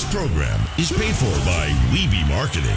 This program is paid for by Weeby Marketing.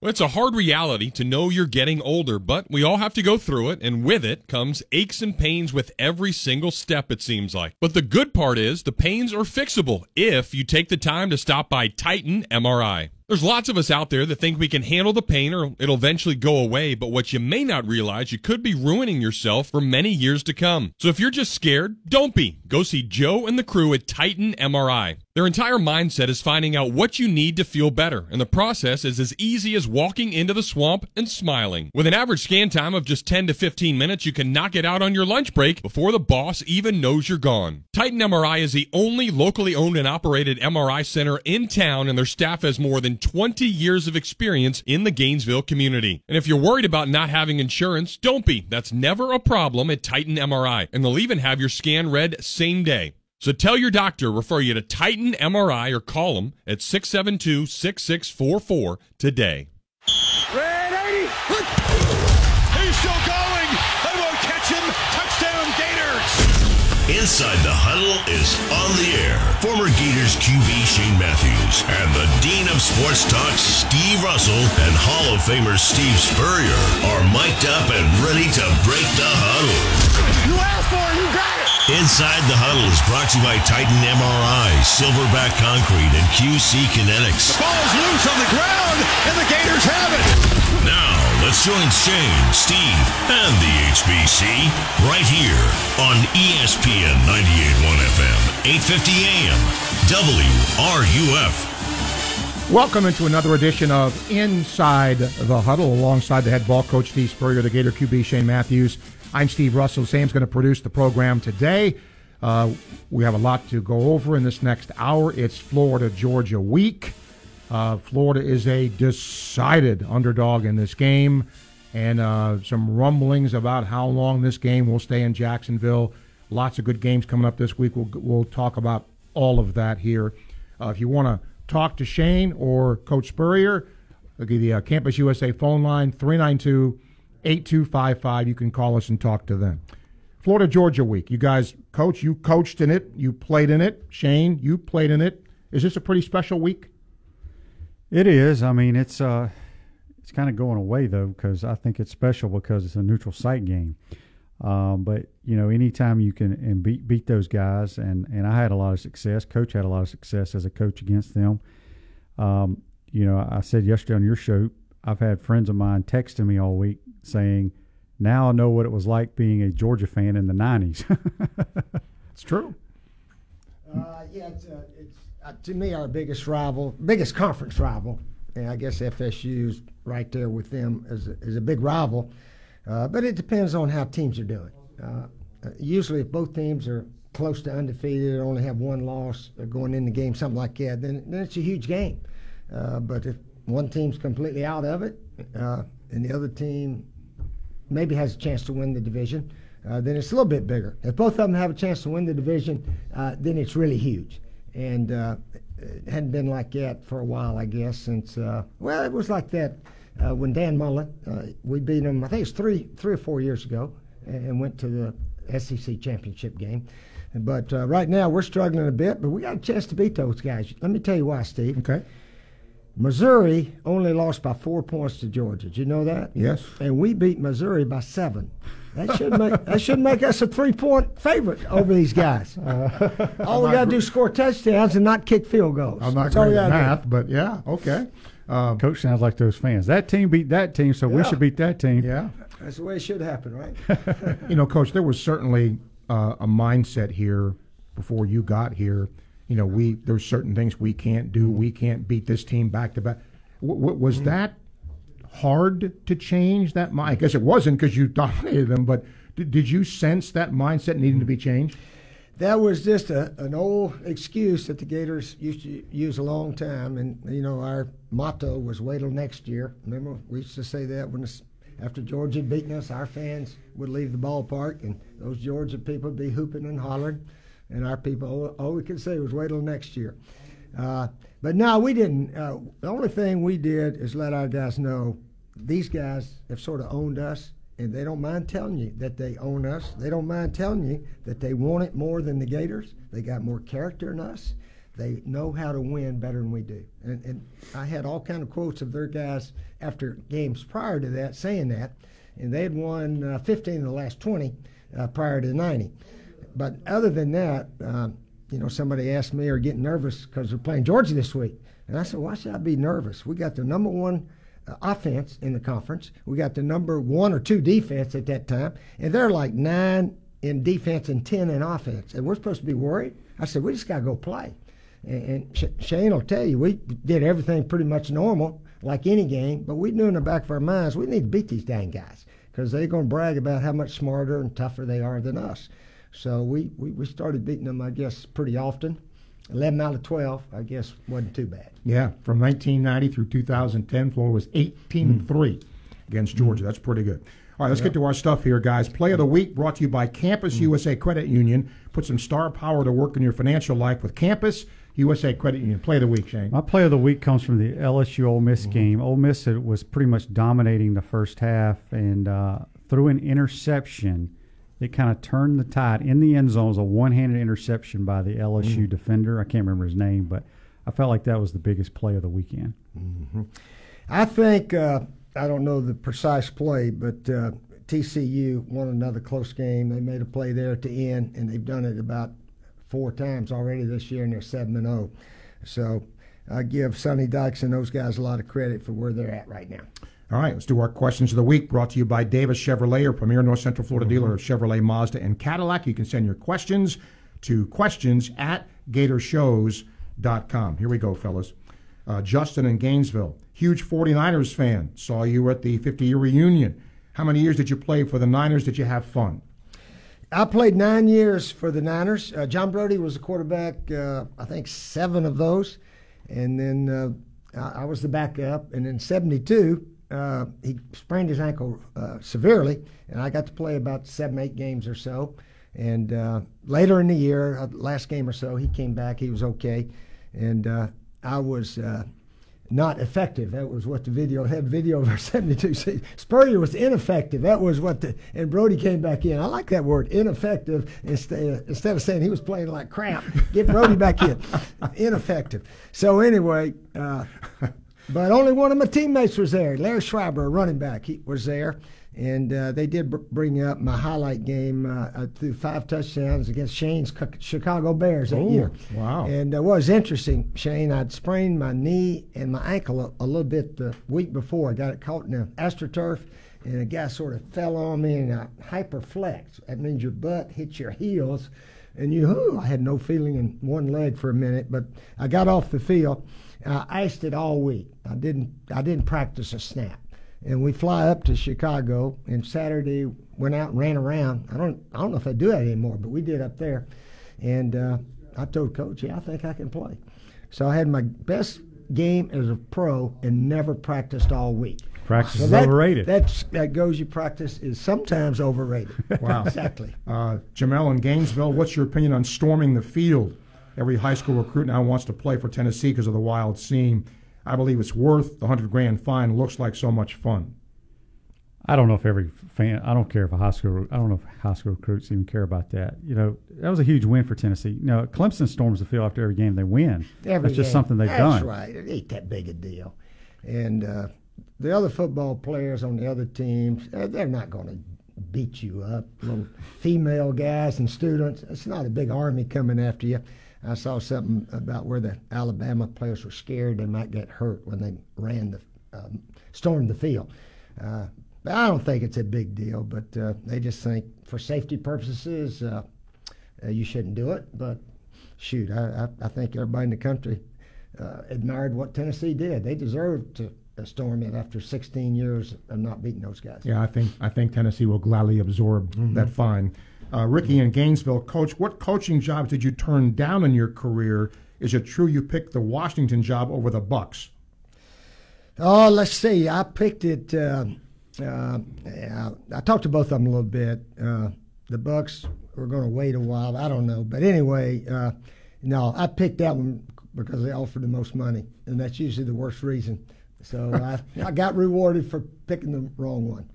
Well, it's a hard reality to know you're getting older, but we all have to go through it, and with it comes aches and pains with every single step, it seems like. But the good part is the pains are fixable if you take the time to stop by Titan MRI. There's lots of us out there that think we can handle the pain or it'll eventually go away, but what you may not realize, you could be ruining yourself for many years to come. So if you're just scared, don't be. Go see Joe and the crew at Titan MRI. Their entire mindset is finding out what you need to feel better, and the process is as easy as walking into the swamp and smiling. With an average scan time of just 10 to 15 minutes, you can knock it out on your lunch break before the boss even knows you're gone. Titan MRI is the only locally owned and operated MRI center in town, and their staff has more than 20 years of experience in the Gainesville community. And if you're worried about not having insurance, don't be. That's never a problem at Titan MRI, and they'll even have your scan read same day. So tell your doctor, refer you to Titan MRI or call them at 672 6644 today. Red 80. He's still going. They won't catch him. Touchdown Gators. Inside the Huddle is on the air. Former Gators QB Shane Matthews and the Dean of Sports Talk, Steve Russell, and Hall of Famer Steve Spurrier are mic'd up and ready to break the huddle. You asked for it. You got it. Inside the Huddle is brought to you by Titan MRI, Silverback Concrete, and QC Kinetics. Ball's loose on the ground, and the Gators have it. Now, let's join Shane, Steve, and the HBC right here on ESPN 98.1 FM, 850 AM, WRUF. Welcome into another edition of Inside the Huddle alongside the head ball coach Steve Spurrier, the Gator QB Shane Matthews. I'm Steve Russell. Sam's going to produce the program today. Uh, we have a lot to go over in this next hour. It's Florida Georgia week. Uh, Florida is a decided underdog in this game, and uh, some rumblings about how long this game will stay in Jacksonville. Lots of good games coming up this week. We'll, we'll talk about all of that here. Uh, if you want to talk to Shane or Coach Spurrier, you a Campus USA phone line 392 8255. You can call us and talk to them. Florida Georgia week. You guys, coach, you coached in it, you played in it. Shane, you played in it. Is this a pretty special week? It is. I mean, it's uh, it's kind of going away though because I think it's special because it's a neutral site game. Um, but you know, anytime you can and beat beat those guys, and and I had a lot of success. Coach had a lot of success as a coach against them. Um, you know, I said yesterday on your show, I've had friends of mine texting me all week saying, "Now I know what it was like being a Georgia fan in the '90s." It's true. Uh, yeah, it's, uh, it's uh, to me our biggest rival, biggest conference rival, and I guess FSU's right there with them as a, as a big rival. Uh, but it depends on how teams are doing. Uh, uh, usually, if both teams are close to undefeated or only have one loss or going in the game, something like that, then, then it's a huge game. Uh, but if one team's completely out of it uh, and the other team maybe has a chance to win the division, uh, then it's a little bit bigger. If both of them have a chance to win the division, uh, then it's really huge. And uh, it hadn't been like that for a while, I guess, since, uh, well, it was like that uh, when Dan Mullen, uh, we beat him, I think it's three, three or four years ago, and went to the SEC championship game. But right now we're struggling a bit, but we got a chance to beat those guys. Let me tell you why, Steve. Okay. Missouri only lost by four points to Georgia. Did you know that? Yes. And we beat Missouri by seven. That should make that should make us a three point favorite over these guys. all we got to do is score touchdowns and not kick field goals. I'm not That's all great at gotta do. math, but yeah, okay. Um, Coach sounds like those fans. That team beat that team, so we should beat that team. yeah. That's the way it should happen, right? You know, Coach, there was certainly uh, a mindset here before you got here. You know, we there's certain things we can't do. We can't beat this team back to back. W- w- was mm. that hard to change that mind? I guess it wasn't because you dominated them, but did, did you sense that mindset needing to be changed? That was just a, an old excuse that the Gators used to use a long time, and you know our motto was "Wait till next year." Remember, we used to say that when it's, after Georgia beaten us, our fans would leave the ballpark, and those Georgia people would be hooping and hollering, and our people all, we could say was "Wait till next year." Uh, but no, we didn't. Uh, the only thing we did is let our guys know these guys have sort of owned us, and they don't mind telling you that they own us. They don't mind telling you that they want it more than the Gators. They got more character than us. They know how to win better than we do. And, and I had all kind of quotes of their guys after games prior to that saying that, and they had won uh, 15 of the last 20 uh, prior to the 90. But other than that, uh, you know, somebody asked me, "Are getting nervous because we're playing Georgia this week?" And I said, "Why should I be nervous? We got the number one uh, offense in the conference. We got the number one or two defense at that time, and they're like nine in defense and ten in offense, and we're supposed to be worried." I said, "We just got to go play." And, Shane will tell you, we did everything pretty much normal, like any game, but we knew in the back of our minds we need to beat these dang guys because they're going to brag about how much smarter and tougher they are than us. So we, we, we started beating them, I guess, pretty often. 11 out of 12, I guess, wasn't too bad. Yeah, from 1990 through 2010, Florida was 18 mm. 3 against Georgia. Mm. That's pretty good. All right, let's get to our stuff here, guys. Play of the week brought to you by Campus mm. USA Credit Union. Put some star power to work in your financial life with Campus USA Credit Union. Play of the week, Shane. My play of the week comes from the LSU Ole Miss mm-hmm. game. Ole Miss was pretty much dominating the first half, and uh, through an interception, it kind of turned the tide in the end zone. It was a one-handed interception by the LSU mm defender. I can't remember his name, but I felt like that was the biggest play of the weekend. Mm-hmm. I think uh, I don't know the precise play, but uh, TCU won another close game. They made a play there at the end, and they've done it about four times already this year, and they're seven and zero. Oh. So I give Sonny Dykes and those guys a lot of credit for where they're at right now. All right, let's do our questions of the week. Brought to you by Davis Chevrolet, your premier North Central Florida mm-hmm. dealer of Chevrolet, Mazda, and Cadillac. You can send your questions to questions at gatorshows.com. Here we go, fellas. Uh, Justin in Gainesville, huge 49ers fan. Saw you at the 50 year reunion. How many years did you play for the Niners? Did you have fun? I played nine years for the Niners. Uh, John Brodie was the quarterback, uh, I think seven of those. And then uh, I was the backup. And in 72, uh, he sprained his ankle uh, severely, and I got to play about seven, eight games or so. And uh, later in the year, uh, last game or so, he came back. He was okay, and uh, I was uh, not effective. That was what the video had. Video of our '72 Spurrier was ineffective. That was what the and Brodie came back in. I like that word, ineffective. Instead instead of saying he was playing like crap, get Brodie back in. ineffective. So anyway. But only one of my teammates was there. Larry Schreiber, a running back, he was there. And uh, they did br- bring up my highlight game. Uh, I threw five touchdowns against Shane's Chicago Bears that Ooh, year. Wow. And uh, what was interesting, Shane, I'd sprained my knee and my ankle a, a, little bit the week before. I got it caught in an astroturf, and a guy sort of fell on me and I hyperflex. That means your butt hits your heels. And you, whew, I had no feeling in one leg for a minute, but I got off the field I iced it all week. I didn't I didn't practice a snap. And we fly up to Chicago and Saturday went out and ran around. I don't I don't know if they do that anymore, but we did up there. And uh, I told coach, yeah, I think I can play. So I had my best game as a pro and never practiced all week. Practice so is that, overrated. That's, that goes you practice is sometimes overrated. Wow. exactly. Uh, Jamel in Gainesville, what's your opinion on storming the field? Every high school recruit now wants to play for Tennessee because of the wild scene. I believe it's worth the hundred grand fine. Looks like so much fun. I don't know if every fan. I don't care if a high school. I don't know if high school recruits even care about that. You know, that was a huge win for Tennessee. You know, Clemson storms the field after every game they win. Every That's just something they've That's done. That's right. It ain't that big a deal. And uh, the other football players on the other teams, uh, they're not going to beat you up. Little female guys and students. It's not a big army coming after you. I saw something about where the Alabama players were scared they might get hurt when they ran the um, stormed the field. Uh, but I don't think it's a big deal. But uh, they just think for safety purposes, uh, uh you shouldn't do it. But shoot, I, I, I think everybody in the country uh, admired what Tennessee did. They deserved to storm it after 16 years of not beating those guys. Yeah, I think I think Tennessee will gladly absorb mm-hmm. that fine. Uh, Ricky in Gainesville, coach, what coaching jobs did you turn down in your career? Is it true you picked the Washington job over the Bucks? Oh, let's see. I picked it. Uh, uh, I talked to both of them a little bit. Uh, the Bucks were going to wait a while. I don't know, but anyway, uh, no, I picked that one because they offered the most money, and that's usually the worst reason. So I, I got rewarded for picking the wrong one.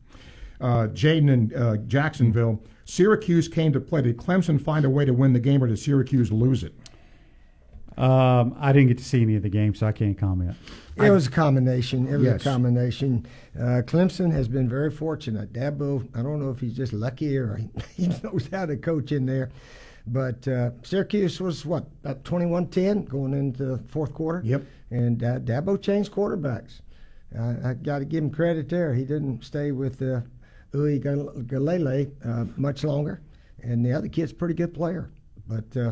Uh, Jaden in uh, Jacksonville. Syracuse came to play. Did Clemson find a way to win the game, or did Syracuse lose it? Um, I didn't get to see any of the games, so I can't comment. It was a combination. It was Yes. a combination. Uh, Clemson has been very fortunate. Dabo, I don't know if he's just lucky or he knows how to coach in there. But uh, Syracuse was what about 21-10 going into the fourth quarter. Yep. And uh, Dabo changed quarterbacks. Uh, I got to give him credit there. He didn't stay with uh, Ui Gal- Galele uh, much longer, and the other kid's a pretty good player. But uh,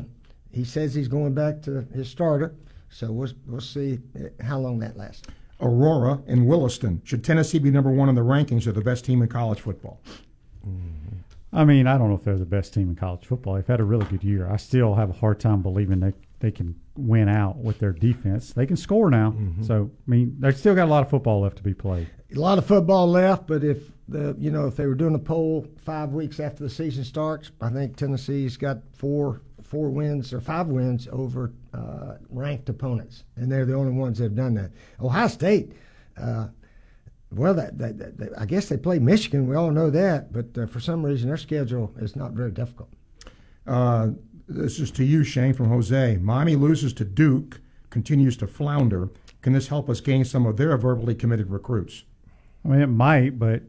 he says he's going back to his starter, so we'll we'll see uh, how long that lasts. Aurora and Williston. Should Tennessee be number one in the rankings of the best team in college football? I mean, I don't know if they're the best team in college football. They've had a really good year. I still have a hard time believing they they can win out with their defense. They can score now, so I mean, they've still got a lot of football left to be played. A lot of football left, but if the you know if they were doing a poll five weeks after the season starts, I think Tennessee's got four four wins or five wins over uh, ranked opponents, and they're the only ones that have done that. Ohio State. Uh, well, that, that, that, that- I guess they play Michigan. We all know that, but uh, for some reason their schedule is not very difficult. Uh, this is to you, Shane, from Jose. Miami loses to Duke, continues to flounder. Can this help us gain some of their verbally committed recruits? I mean, it might, but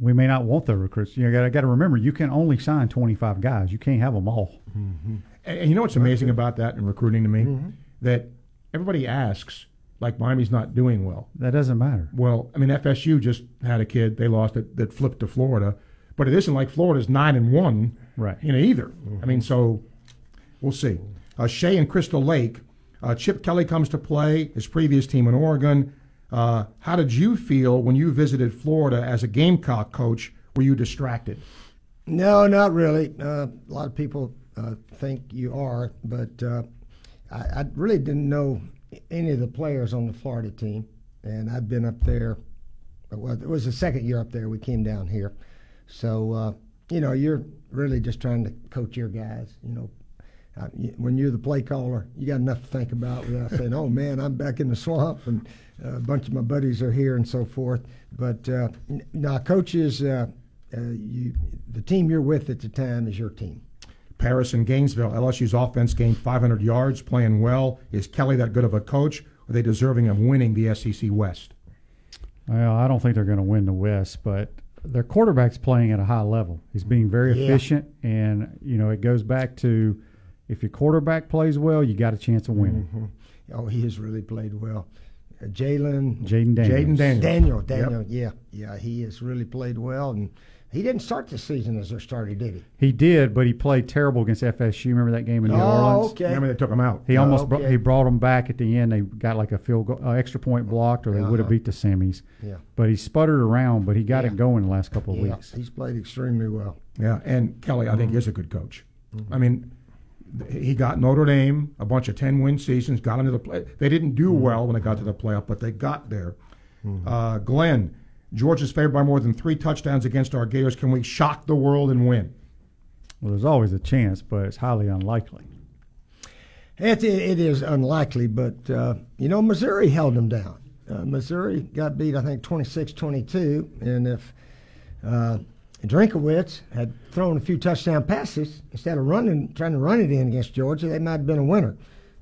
we may not want the recruits. You got got to remember, you can only sign twenty five guys. You can't have them all. And, and you know what's amazing about that in recruiting to me? That everybody asks, like Miami's not doing well. That doesn't matter. Well, I mean, FSU just had a kid they lost it that flipped to Florida, but it isn't like Florida's nine and one, Right. You know, either. I mean, so we'll see. Uh, Shea and Crystal Lake. Uh, Chip Kelly comes to play. His previous team in Oregon. Uh, how did you feel when you visited Florida as a Gamecock coach? Were you distracted? No, not really. Uh, a lot of people uh, think you are, but uh, I, I really didn't know any of the players on the Florida team, and I've been up there. Well, it was the second year up there. We came down here, so uh, you know you're really just trying to coach your guys. You know, uh, when you're the play caller, you got enough to think about without saying, "Oh man, I'm back in the swamp," and uh, a bunch of my buddies are here and so forth. But uh, now, coaches, uh, uh, you, the team you're with at the time is your team. Paris and Gainesville. LSU's offense gained 500 yards, playing well. Is Kelly that good of a coach? Are they deserving of winning the SEC West? Well, I don't think they're going to win the West, but their quarterback's playing at a high level. He's being very Yeah. efficient, and you know it goes back to if your quarterback plays well, you got a chance of winning. Oh, he has really played well. Uh, Jalen Jayden Daniels. Jayden Daniels. Daniel, Daniel, yeah, yeah, he has really played well, and he didn't start the season as their starter, did he? He did, but he played terrible against FSU. Remember that game in New Oh, Orleans? okay. Remember they took him out. He Oh, almost brought, okay. he brought them back at the end. They got like a field goal, uh, extra point blocked, or they would have Uh-huh. beat the semis. Yeah. But he sputtered around, but he got Yeah. it going the last couple of Yeah, weeks. he's played extremely well. Yeah, and Kelly, I think, is a good coach. Mm-hmm. I mean, th- he got Notre Dame a bunch of ten win seasons, got into the play. They didn't do Mm-hmm. well when they got to the playoff, but they got there. Uh, Glenn, Georgia's favored by more than three touchdowns against our Gators. Can we shock the world and win? Well, there's always a chance, but it's highly unlikely. It, it, it is unlikely, but uh, you know Missouri held them down. Uh, Missouri got beat, I think, 26-22, and if uh, Drinkowitz had thrown a few touchdown passes instead of running, trying to run it in against Georgia, they might have been a winner.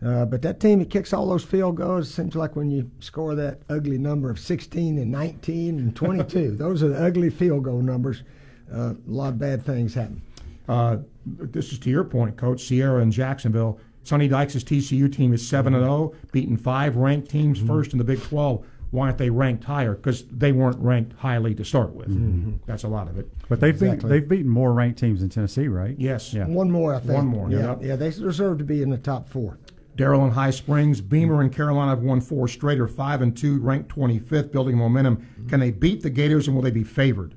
Uh, but that team that kicks all those field goals seems like when you score that ugly number of 16 and 19 and 22, those are the ugly field goal numbers. Uh, a lot of bad things happen. Uh, this is to your point, Coach. Sierra and Jacksonville. Sonny Dykes' TCU team is seven and zero, beaten five ranked teams Mm-hmm. first in the Big Twelve. Why aren't they ranked higher? Because they weren't ranked highly to start with. Mm-hmm. That's a lot of it. But they've Exactly. beat, they've beaten more ranked teams than Tennessee, right? Yes. Yeah. One more, I think. One more, Yeah, yep. yeah, they deserve to be in the top four. Darrell and High Springs, Beamer and Carolina have won four straight, are five and two, ranked 25th, building momentum. Mm-hmm. Can they beat the Gators and will they be favored?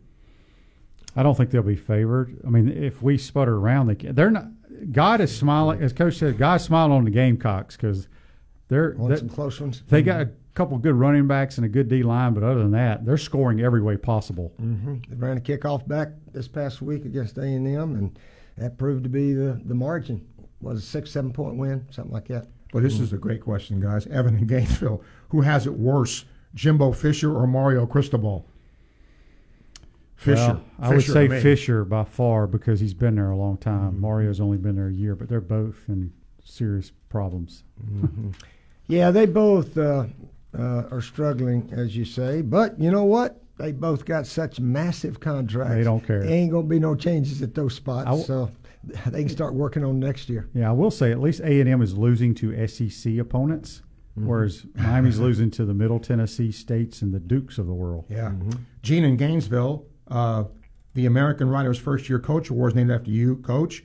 I don't think they'll be favored. I mean, if we sputter around, they they're not. God is smiling, as Coach said. God's smiling on the Gamecocks because they're, Want they some close ones? they got a couple good running backs and a good D line, but other than that, they're scoring every way possible. hmm They ran a kickoff back this past week against A and M, and that proved to be the the margin. Was a six seven point win, something like that. But this is a great question, guys. Evan and Gainesville, who has it worse, Jimbo Fisher or Mario Cristobal? Fisher. Well, I would say to. Fisher by far because he's been there a long time. Mario's only been there a year, but they're both in serious problems. Yeah, they both uh, uh, are struggling, as you say. But you know what? They both got such massive contracts. They don't care. There ain't gonna be no changes at those spots, I w- so they can start working on next year. Yeah, I will say at least A and M is losing to SEC opponents, whereas Miami's losing to the Middle Tennessee states and the Dukes of the world. Yeah. Gene in Gainesville, uh, the American Writers First Year Coach Award is named after you, Coach.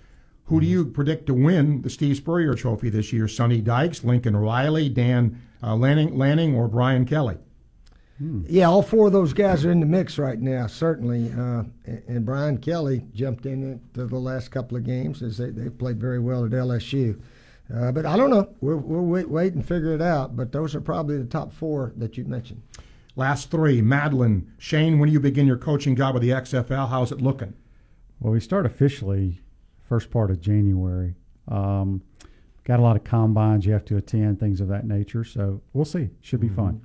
Who do you predict to win the Steve Spurrier Trophy this year? Sonny Dykes, Lincoln Riley, Dan uh, Lanning, Lanning, or Brian Kelly? Yeah, all four of those guys are in the mix right now, certainly. Uh, and, and Brian Kelly jumped in to the last couple of games as they, they played very well at LSU. Uh, but I don't know. We'll, we'll wait, wait and figure it out. But those are probably the top four that you mentioned. Last three, Madeline, Shane. When do you begin your coaching job with the XFL? How's it looking? Well, we start officially first part of January. Um, got a lot of combines you have to attend, things of that nature. So we'll see. Should be fun.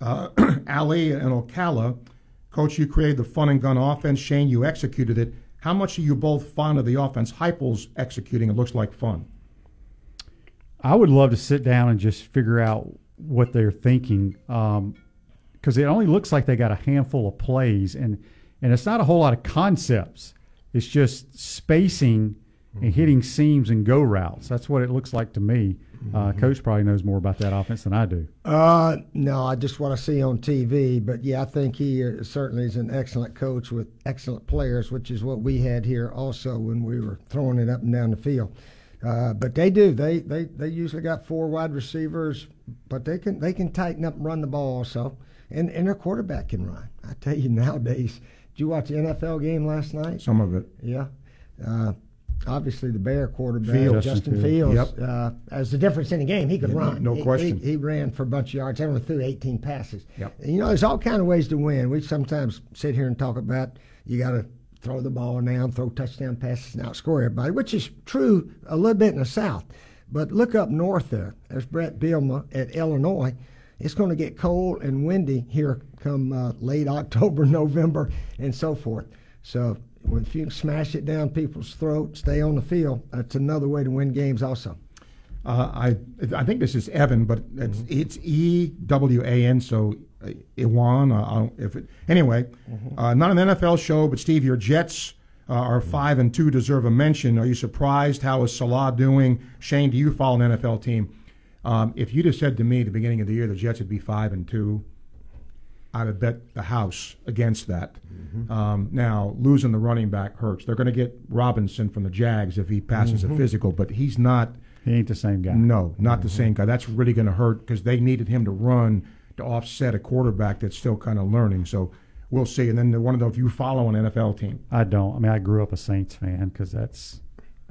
Uh, Ali and Ocala, Coach, you created the fun and gun offense. Shane, you executed it. How much are you both fond of the offense? Heupel's executing. It looks like fun. I would love to sit down and just figure out what they're thinking because it only looks like they got a handful of plays and and it's not a whole lot of concepts. It's just spacing and hitting seams and go routes. That's what it looks like to me. Uh, Coach probably knows more about that offense than I do. Uh, no, I just want to see on TV. But yeah, I think he uh, certainly is an excellent coach with excellent players, which is what we had here also when we were throwing it up and down the field. Uh, but they do. They, they they usually got four wide receivers, but they can they can tighten up and run the ball also, and and their quarterback can run. I tell you nowadays. Did you watch the NFL game last night? Some of it. Yeah. Uh, obviously, the Bear quarterback, Fields. Justin Justin Fields, Fields. uh, as the difference in the game. He could Yeah, run. no He- question. He, he ran for a bunch of yards. Only threw 18 passes. Yep. You know, there's all kind of ways to win. We sometimes sit here and talk about you got to throw the ball now, throw touchdown passes, and outscore everybody, which is true a little bit in the South. But look up north there. There's Brett Bielema at Illinois. It's going to get cold and windy here come uh, late October, November, and so forth. So if you can smash it down people's throats, stay on the field, that's another way to win games also. Uh, I I think this is Evan, but it's it's E W A N. So uh, Iwan. Uh, if it, anyway, uh, not an NFL show, but Steve, your Jets uh, are five and two, deserve a mention. Are you surprised? How is Salah doing? Shane, do you follow an NFL team? Um, if you'd have said to me at the beginning of the year the Jets would be five and two, I'd bet the house against that. Um, now losing the running back hurts. They're going to get Robinson from the Jags if he passes a mm-hmm. physical, but he's not. He ain't the same guy. No, not the mm-hmm. same guy. That's really going to hurt because they needed him to run to offset a quarterback that's still kind of learning. So we'll see. And then the, one of those you follow an NFL team. I don't. I mean, I grew up a Saints fan because that's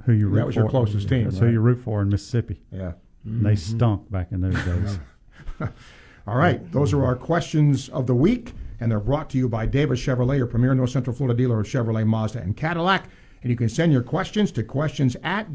who you root That was your for. closest team, That's right? who you root for in Mississippi. Yeah. And They mm-hmm. stunk back in those days. All right. Those are our questions of the week, and they're brought to you by Davis Chevrolet, your premier North Central Florida dealer of Chevrolet, Mazda, and Cadillac. And you can send your questions to questions at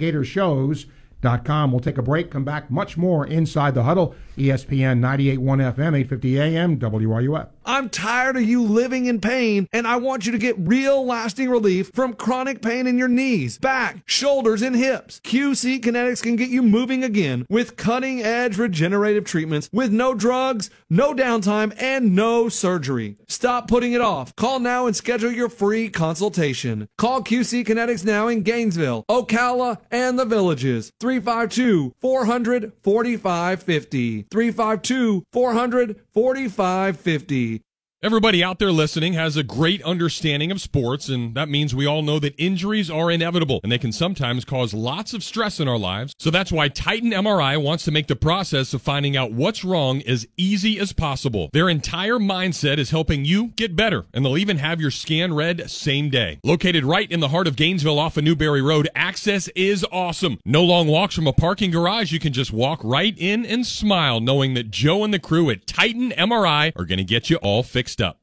gatorshows.com. We'll take a break, come back much more inside the huddle. E ESPN 98.1 FM, 850 AM, WRUF. I'm tired of you living in pain, and I want you to get real lasting relief from chronic pain in your knees, back, shoulders, and hips. QC Kinetics can get you moving again with cutting edge regenerative treatments with no drugs, no downtime, and no surgery. Stop putting it off. Call now and schedule your free consultation. Call QC Kinetics now in Gainesville, Ocala, and the villages. 352 400 4550. 352 400 4550. Everybody out there listening has a great understanding of sports, and that means we all know that injuries are inevitable and they can sometimes cause lots of stress in our lives. So that's why Titan MRI wants to make the process of finding out what's wrong as easy as possible. Their entire mindset is helping you get better, and they'll even have your scan read same day. Located right in the heart of Gainesville off of Newberry Road, access is awesome. No long walks from a parking garage. You can just walk right in and smile knowing that Joe and the crew at Titan MRI are going to get you all fixed up.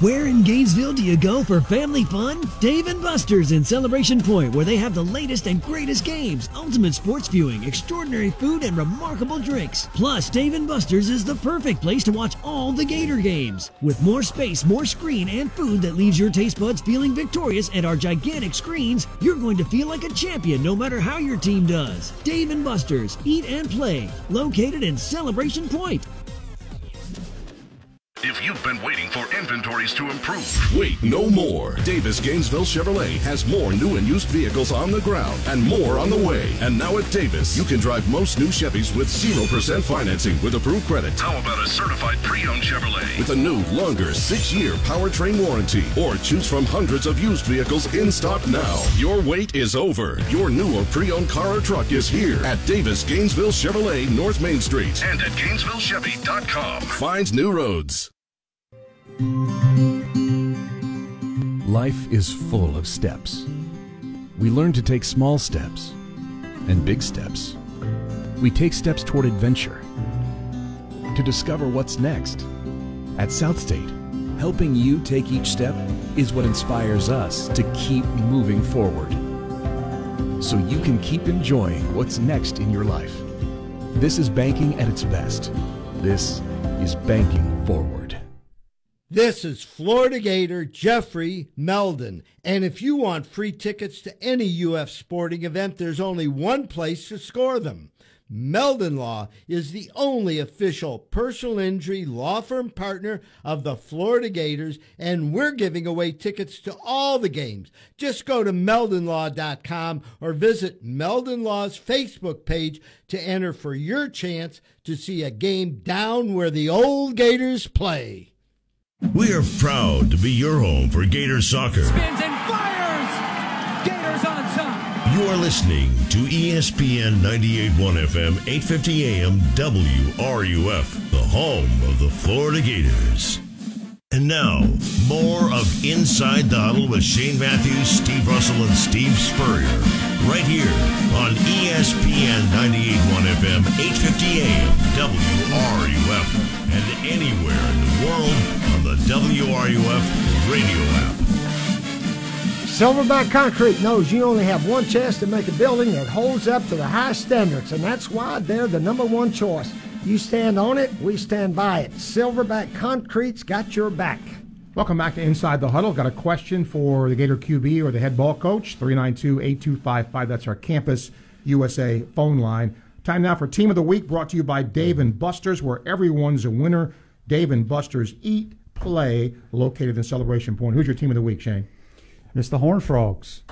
Where in Gainesville do you go for family fun? Dave and Buster's in Celebration Point, where they have the latest and greatest games, ultimate sports viewing, extraordinary food, and remarkable drinks. Plus, Dave and Buster's is the perfect place to watch all the Gator games. With more space, more screen, and food that leaves your taste buds feeling victorious at our gigantic screens, you're going to feel like a champion no matter how your team does. Dave and Buster's, eat and play, located in Celebration Point. If you've been waiting for inventories to improve, wait no more. Davis Gainesville Chevrolet has more new and used vehicles on the ground and more on the way. And now at Davis, you can drive most new Chevys with 0% financing with approved credit. How about a certified pre-owned Chevrolet with a new, longer six-year powertrain warranty? Or choose from hundreds of used vehicles in stock now. Your wait is over. Your new or pre-owned car or truck is here at Davis Gainesville Chevrolet, North Main Street, and at GainesvilleChevy.com. Find new roads. Life is full of steps. We learn to take small steps and big steps. We take steps toward adventure to discover what's next. At South State, helping you take each step is what inspires us to keep moving forward. So you can keep enjoying what's next in your life. This is banking at its best. This is banking forward. This is Florida Gator Jeffrey Meldon. And if you want free tickets to any UF sporting event, there's only one place to score them. Meldon Law is the only official personal injury law firm partner of the Florida Gators, and we're giving away tickets to all the games. Just go to meldonlaw.com or visit Meldon Law's Facebook page to enter for your chance to see a game down where the old Gators play. We are proud to be your home for Gator soccer. Spins and fires! Gators on top! You are listening to ESPN 98.1 FM, 850 AM, WRUF, the home of the Florida Gators. And now, more of Inside the Huddle with Shane Matthews, Steve Russell, and Steve Spurrier, right here on ESPN 98.1 FM, 850 AM, WRUF, and anywhere in the world the WRUF radio app. Silverback Concrete knows you only have one chance to make a building that holds up to the high standards, and that's why they're the number one choice. You stand on it, we stand by it. Silverback Concrete's got your back. Welcome back to Inside the Huddle. Got a question for the Gator QB or the head ball coach? 392 8255. That's our Campus USA phone line. Time now for Team of the Week, brought to you by Dave and Buster's, where everyone's a winner. Dave and Buster's Eat, Play, located in Celebration Point. Who's your Team of the Week, Shane? It's the Horn Frogs.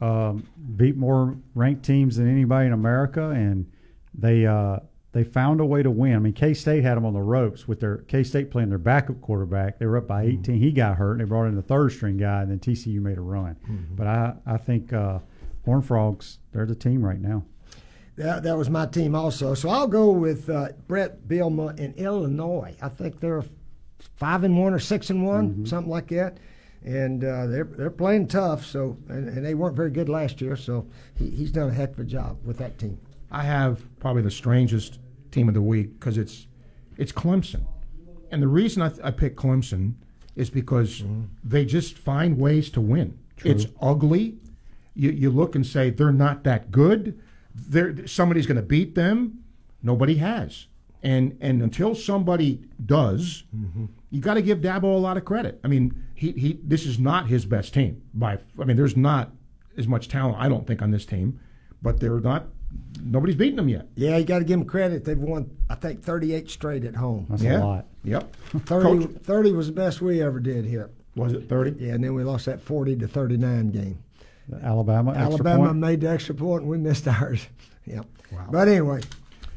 Um, beat more ranked teams than anybody in America, and they uh, they found a way to win. I mean, K State had them on the ropes with their K State playing their backup quarterback. They were up by 18. He got hurt, and they brought in the third string guy, and then TCU made a run. But I I think uh, Horn Frogs they're the team right now. That, that was my team also. So I'll go with uh, Brett Bielema in Illinois. I think they're five and one or six and one, mm-hmm. something like that. And uh, they're they're playing tough. So and, and they weren't very good last year. So he, he's done a heck of a job with that team. I have probably the strangest team of the week because it's it's Clemson, and the reason I, I picked Clemson is because mm-hmm. they just find ways to win. It's ugly. You you look and say they're not that good. They're, somebody's going to beat them. Nobody has, and and until somebody does, mm-hmm. You got to give Dabo a lot of credit. I mean, he he this is not his best team by. I mean, there's not as much talent I don't think on this team, but they're not. Nobody's beaten them yet. Yeah, you got to give them credit. They've won, I think, 38 straight at home. That's Yeah. a lot. Yep. 30, Coach, 30 was the best we ever did here. was it 30? Yeah, and then we lost that 40 to 39 game. Alabama. Alabama point. made the extra point and we missed ours. yep. Wow. But anyway,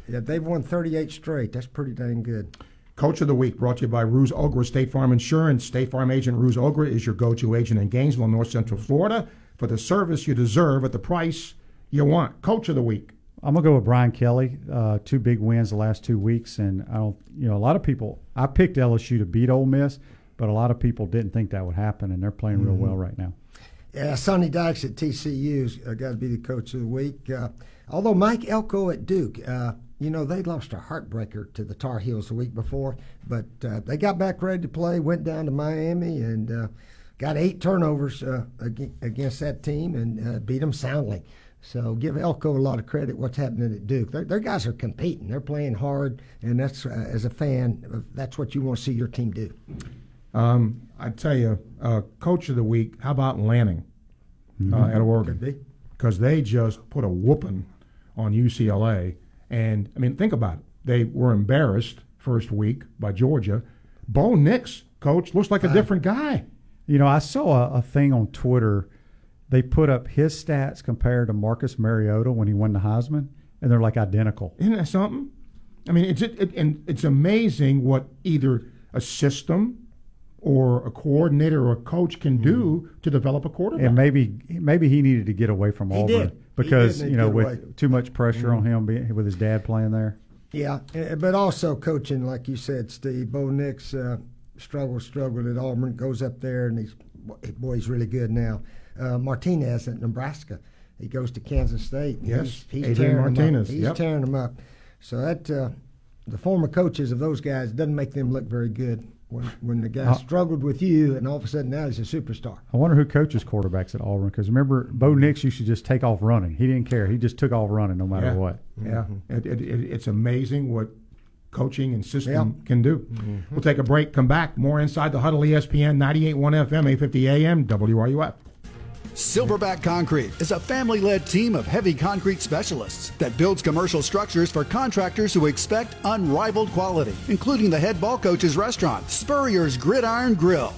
yeah, they've won 38 straight. That's pretty dang good. Coach of the Week brought to you by Ruse Ogra State Farm Insurance. State Farm agent Ruse Ogra is your go to agent in Gainesville, North Central Florida, for the service you deserve at the price you want. Coach of the Week. I'm gonna go with Brian Kelly. Uh, two big wins the last two weeks, and I don't. You know, a lot of people. I picked LSU to beat Ole Miss, but a lot of people didn't think that would happen, and they're playing real well right now. Yeah, Sonny Dykes at TCU's uh, got to be the coach of the week. Uh, although Mike Elko at Duke, uh, you know, they lost a heartbreaker to the Tar Heels the week before, but uh, they got back ready to play, went down to Miami, and uh, got eight turnovers uh, against that team and uh, beat them soundly. So give Elko a lot of credit. What's happening at Duke? Their, their guys are competing. They're playing hard, and that's uh, as a fan, uh, that's what you want to see your team do. Um, I tell you, uh, coach of the week. How about Lanning mm-hmm. uh, at Oregon? Because they just put a whooping on UCLA, and I mean, think about it. They were embarrassed first week by Georgia. Bo Nix, coach, looks like a different guy. You know, I saw a, a thing on Twitter they put up his stats compared to Marcus Mariota when he won the Heisman, and they're like identical. Isn't that something? I mean, it's it, and it's amazing what either a system or a coordinator or a coach can do mm. to develop a quarterback. And maybe maybe he needed to get away from he Auburn did. because you know with away. too much pressure mm-hmm. on him being, with his dad playing there. Yeah, eh, but also coaching, like you said, Steve. Bo Nix uh, struggled, struggled at Auburn. Goes up there and he's boy, he's really good now uh, Martinez at Nebraska. He goes to Kansas State. Yes, he's, he's tearing Martinez. Them up. He's yep. tearing them up. So that uh, the former coaches of those guys doesn't make them look very good. When, when the guy uh, struggled with you, and all of a sudden now he's a superstar. I wonder who coaches quarterbacks at Auburn because remember Bo Nix used to just take off running. He didn't care. He just took off running no matter yeah. what. Yeah, mm-hmm. it, it, it, it's amazing what coaching and system can do. Mm-hmm. We'll take a break. Come back. More inside the huddle. ESPN 98.1 FM, 850 AM, WRUF. Silverback Concrete is a family led team of heavy concrete specialists that builds commercial structures for contractors who expect unrivaled quality, including the head ball coach's restaurant, Spurrier's Gridiron Grill.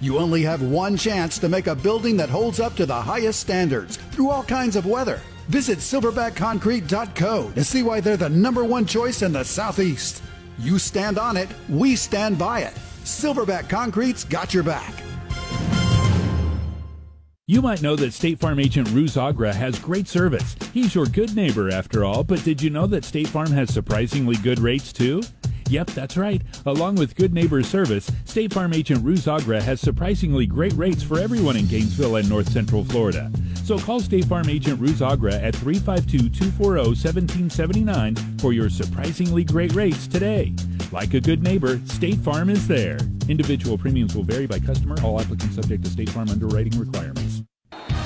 You only have one chance to make a building that holds up to the highest standards through all kinds of weather. Visit silverbackconcrete.co to see why they're the number one choice in the Southeast. You stand on it, we stand by it. Silverback Concrete's got your back. You might know that State Farm agent Ruz Agra has great service. He's your good neighbor after all, but did you know that State Farm has surprisingly good rates too? Yep, that's right. Along with good neighbor service, State Farm agent Ruz Agra has surprisingly great rates for everyone in Gainesville and North Central Florida. So call State Farm agent Ruz Agra at 352-240-1779 for your surprisingly great rates today. Like a good neighbor, State Farm is there. Individual premiums will vary by customer, all applicants subject to State Farm underwriting requirements.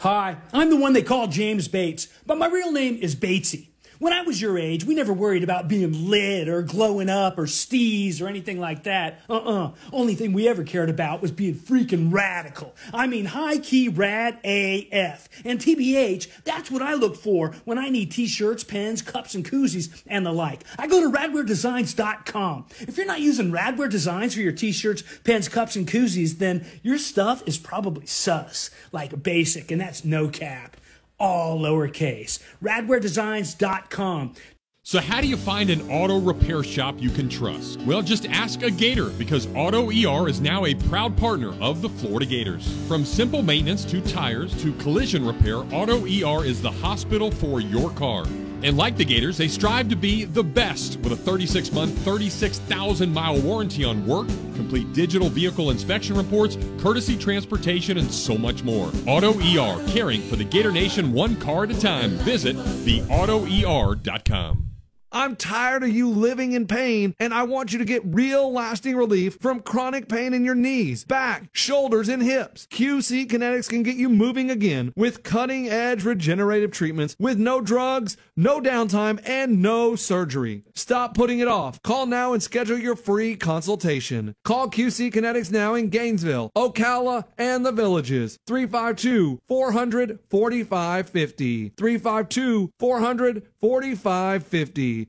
Hi, I'm the one they call James Bates, but my real name is Batesy. When I was your age, we never worried about being lit or glowing up or steez or anything like that. Uh-uh. Only thing we ever cared about was being freaking radical. I mean, high key rad AF. And TBH, that's what I look for when I need t-shirts, pens, cups, and koozies and the like. I go to radwaredesigns.com. If you're not using Radware Designs for your t-shirts, pens, cups, and koozies, then your stuff is probably sus, like basic, and that's no cap all lowercase. RadwareDesigns.com. So, how do you find an auto repair shop you can trust? Well, just ask a Gator because Auto ER is now a proud partner of the Florida Gators. From simple maintenance to tires to collision repair, Auto ER is the hospital for your car. And like the Gators, they strive to be the best with a 36 month, 36,000 mile warranty on work, complete digital vehicle inspection reports, courtesy transportation, and so much more. Auto ER, caring for the Gator Nation one car at a time. Visit theautoer.com. I'm tired of you living in pain, and I want you to get real lasting relief from chronic pain in your knees, back, shoulders, and hips. QC Kinetics can get you moving again with cutting edge regenerative treatments with no drugs, no downtime, and no surgery. Stop putting it off. Call now and schedule your free consultation. Call QC Kinetics now in Gainesville, Ocala, and the villages. 352 400 4550. 352 400 4550.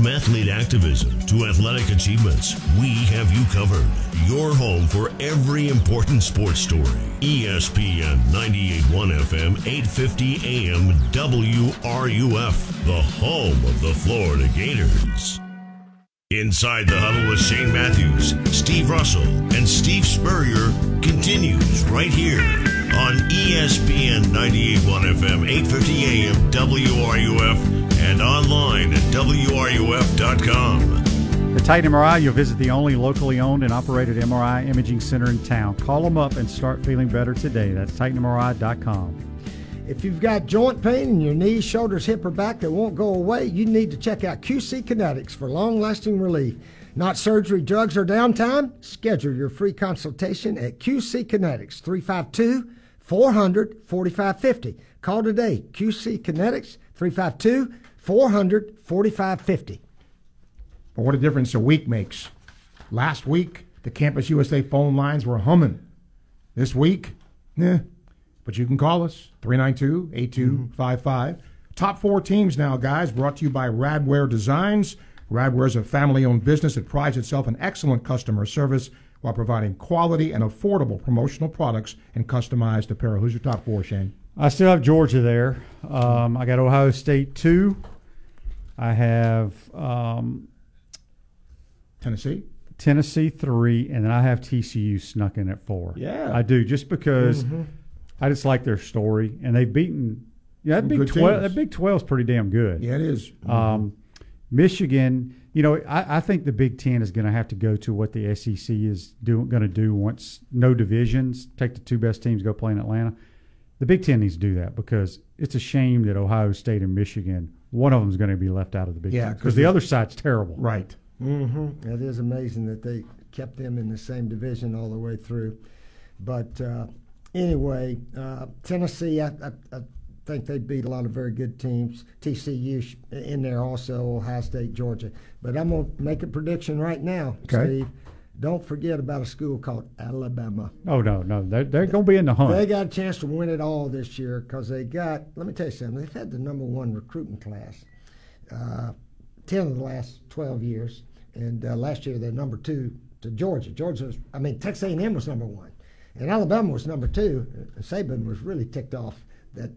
From athlete activism to athletic achievements, we have you covered. Your home for every important sports story. ESPN 98.1 FM, 850 AM, WRUF, the home of the Florida Gators. Inside the Huddle with Shane Matthews, Steve Russell, and Steve Spurrier continues right here on ESPN 98.1 FM, 850 AM, WRUF, and online at WRUF.com. At Titan MRI, you'll visit the only locally owned and operated MRI imaging center in town. Call them up and start feeling better today. That's TitanMRI.com. If you've got joint pain in your knees, shoulders, hip, or back that won't go away, you need to check out QC Kinetics for long lasting relief. Not surgery, drugs, or downtime? Schedule your free consultation at QC Kinetics 352 400 4550. Call today, QC Kinetics 352 400 4550. But what a difference a week makes. Last week, the Campus USA phone lines were humming. This week, eh. But you can call us, 392 8255. Top four teams now, guys, brought to you by Radware Designs. Radware is a family owned business that prides itself on excellent customer service while providing quality and affordable promotional products and customized apparel. Who's your top four, Shane? I still have Georgia there. Um, I got Ohio State two. I have um, Tennessee. Tennessee three, and then I have TCU snuck in at four. Yeah. I do just because Mhm. I just like their story, and they've beaten. Yeah, that Big Twelve. teams. That Big Twelve is pretty damn good. Yeah, it is. Um, Michigan, you know, I, I think the Big Ten is going to have to go to what the SEC is going to do once no divisions. Take the two best teams, go play in Atlanta. The Big Ten needs to do that because it's a shame that Ohio State and Michigan, one of them is going to be left out of the Big Yeah, Ten 'cause because the the- other side's terrible. Right. Mm-hmm. It is amazing that they kept them in the same division all the way through. But uh, anyway, uh, Tennessee, I, I, I think they beat a lot of very good teams. TCU in there also, Ohio State, Georgia. But I'm going to make a prediction right now, Okay. Steve. Don't forget about a school called Alabama. Oh no, no, they're, they're going to be in the hunt. They got a chance to win it all this year because they got, let me tell you something, they've had the number one recruiting class uh, 10 of the last 12 years. And uh, last year they're number two to Georgia. Georgia was, I mean, Texas A&M was number one. And Alabama was number two. Saban was really ticked off that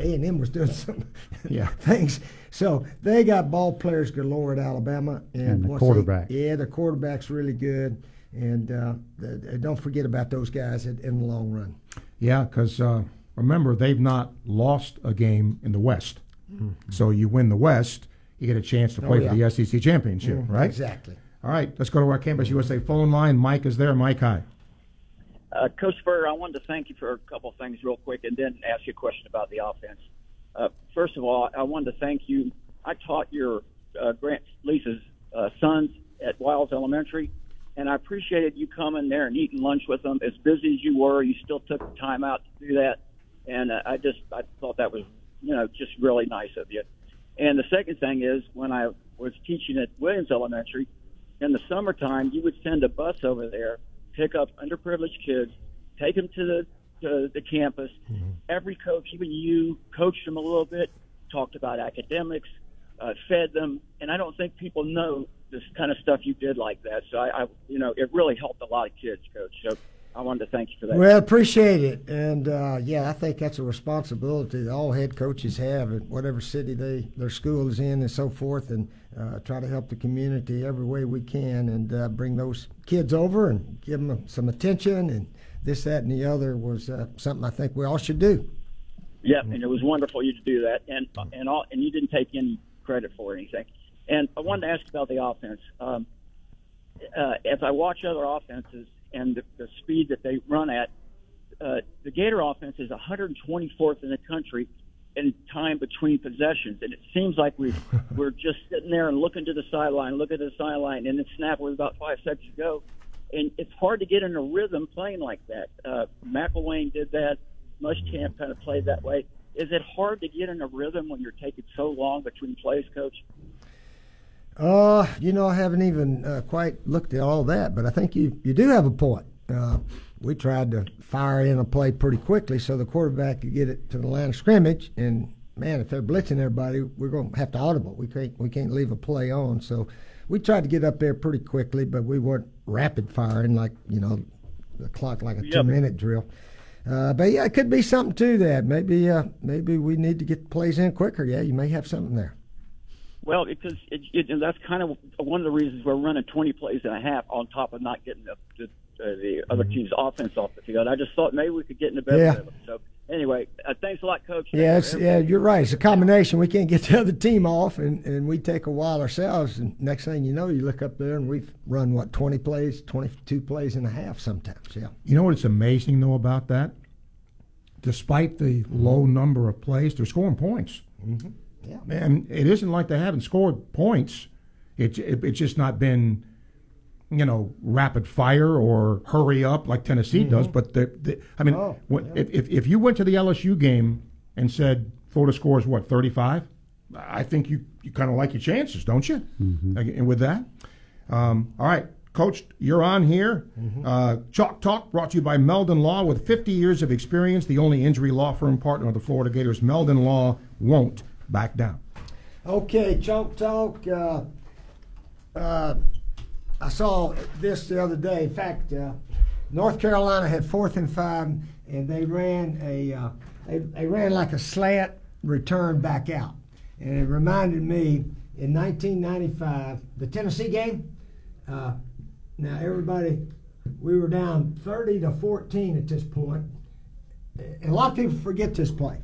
A&M was doing some Yeah. things. So they got ball players galore at Alabama. And, And the once they- yeah, the quarterback's really good. And uh, th- th- don't forget about those guys in, in the long run. Yeah, because uh, remember, they've not lost a game in the West. Mhm. So you win the West, you get a chance to Oh, play yeah. for the SEC championship, Mhm, right? exactly. All right, let's go to our Campus USA phone line. Mike is there. Mike, hi. Uh, Coach Spur, I wanted to thank you for a couple of things real quick and then ask you a question about the offense. Uh, first of all, I wanted to thank you. I taught your uh, Grant Lisa's uh, sons at Wiles Elementary, and I appreciated you coming there and eating lunch with them. As busy as you were, you still took the time out to do that, and uh, I just I thought that was you know just really nice of you. And the second thing is when I was teaching at Williams Elementary, in the summertime, you would send a bus over there, pick up underprivileged kids, take them to the to the campus. Every coach, even you, coached them a little bit, talked about academics, uh, fed them, and I don't think people know this kind of stuff you did like that. So I, I, you know, it really helped a lot of kids, coach. So I wanted to thank you for that. Well, appreciate it, and uh, yeah, I think that's a responsibility that all head coaches have at whatever city they their school is in, and so forth, and uh, try to help the community every way we can, and uh, bring those kids over and give them some attention, and this, that, and the other was uh, something I think we all should do. Yep, and it was wonderful you to do that, and and all, and you didn't take any credit for anything. And I wanted to ask about the offense. Um, uh, as I watch other offenses and the, the speed that they run at, uh, the Gator offense is 124th in the country in time between possessions, and it seems like we we're just sitting there and looking to the sideline, looking to the sideline, and then snap was about five seconds to go, and it's hard to get in a rhythm playing like that. Uh, McElwain did that. Muschamp kind of played that way. Is it hard to get in a rhythm when you're taking so long between plays, Coach? Uh, you know, I haven't even uh, quite looked at all that, but I think you, you do have a point. Uh, we tried to fire in a play pretty quickly so the quarterback could get it to the line of scrimmage, and man, if they're blitzing everybody, we're going to have to audible. We can't we can't leave a play on. So we tried to get up there pretty quickly, but we weren't rapid firing like you know the clock like a Yep. two minute drill. Uh, but yeah, it could be something to that. Maybe uh, maybe we need to get the plays in quicker. Yeah, you may have something there. Well, because it, it, and that's kind of one of the reasons we're running 20 plays and a half on top of not getting the, the, uh, the other team's offense off the field. I just thought maybe we could get in a better Yeah. rhythm. So anyway, uh, thanks a lot, Coach. Yeah, Thanks it's, for yeah, you're right. It's a combination. We can't get the other team off, and, and we take a while ourselves. And next thing you know, you look up there and we've run what 20 plays, 22 plays and a half sometimes. Yeah. You know what's amazing though about that? Despite the low number of plays, they're scoring points. Mm-hmm. Yeah. And it isn't like they haven't scored points. It, it it's just not been, you know, rapid fire or hurry up like Tennessee does. Mhm. But the, the I mean, Oh, when, if, if if you went to the LSU game and said Florida scores what thirty five, I think you you kind of like your chances, don't you? Like, And with that, um, all right. Coach, you're on here. Uh, Chalk Talk brought to you by Meldon Law. With 50 years of experience, the only injury law firm partner of the Florida Gators, Meldon Law won't back down. Okay, Chalk Talk. Uh, uh, I saw this the other day. In fact, uh, North Carolina had fourth and five, and they ran a uh, they, they ran like a slant return back out, and it reminded me in 1995 the Tennessee game. Uh, now everybody, we were down 30 to 14 at this point, and a lot of people forget this play.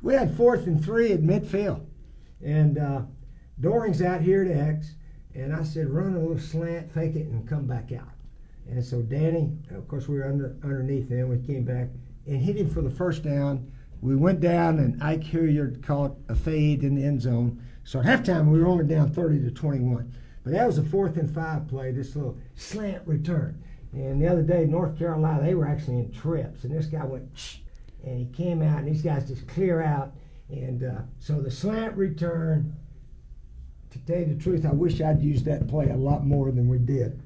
We had fourth and three at midfield, and uh, Doering's out here to X, and I said, run a little slant, fake it, and come back out. And so Danny, of course, we were under, underneath him. We came back and hit him for the first down. We went down, and Ike Hilliard caught a fade in the end zone. So at halftime, we were only down 30 to 21. But that was a fourth and five play, this little slant return. And the other day, North Carolina, they were actually in trips, and this guy went, and he came out, and these guys just clear out. And uh, so the slant return, to tell you the truth, I wish I'd used that play a lot more than we did.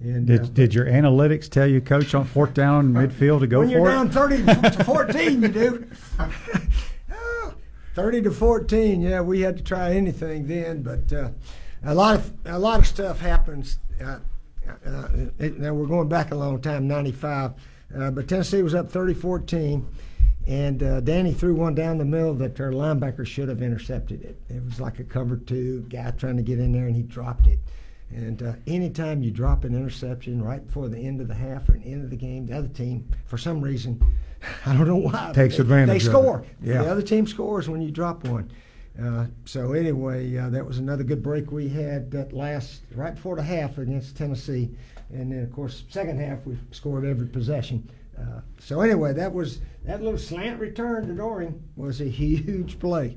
And uh, Did, did your analytics tell you, Coach, on fourth down midfield to go for? when for you're it? down 30 to 14, you do. 30 to 14, yeah, we had to try anything then, but uh, a lot of a lot of stuff happens. Uh, uh, it, now we're going back a long time, 95, uh, but Tennessee was up 30-14, and uh, Danny threw one down the middle that their linebacker should have intercepted it. It was like a cover two guy trying to get in there, and he dropped it. And uh, anytime you drop an interception right before the end of the half or the end of the game, the other team, for some reason, I don't know why, Takes they, advantage They of it. score. Yeah. The other team scores when you drop one. Uh, so anyway, uh, that was another good break we had that last right before the half against Tennessee, and then of course second half we scored every possession. Uh, so anyway, that was that little slant return to Doering was a huge play.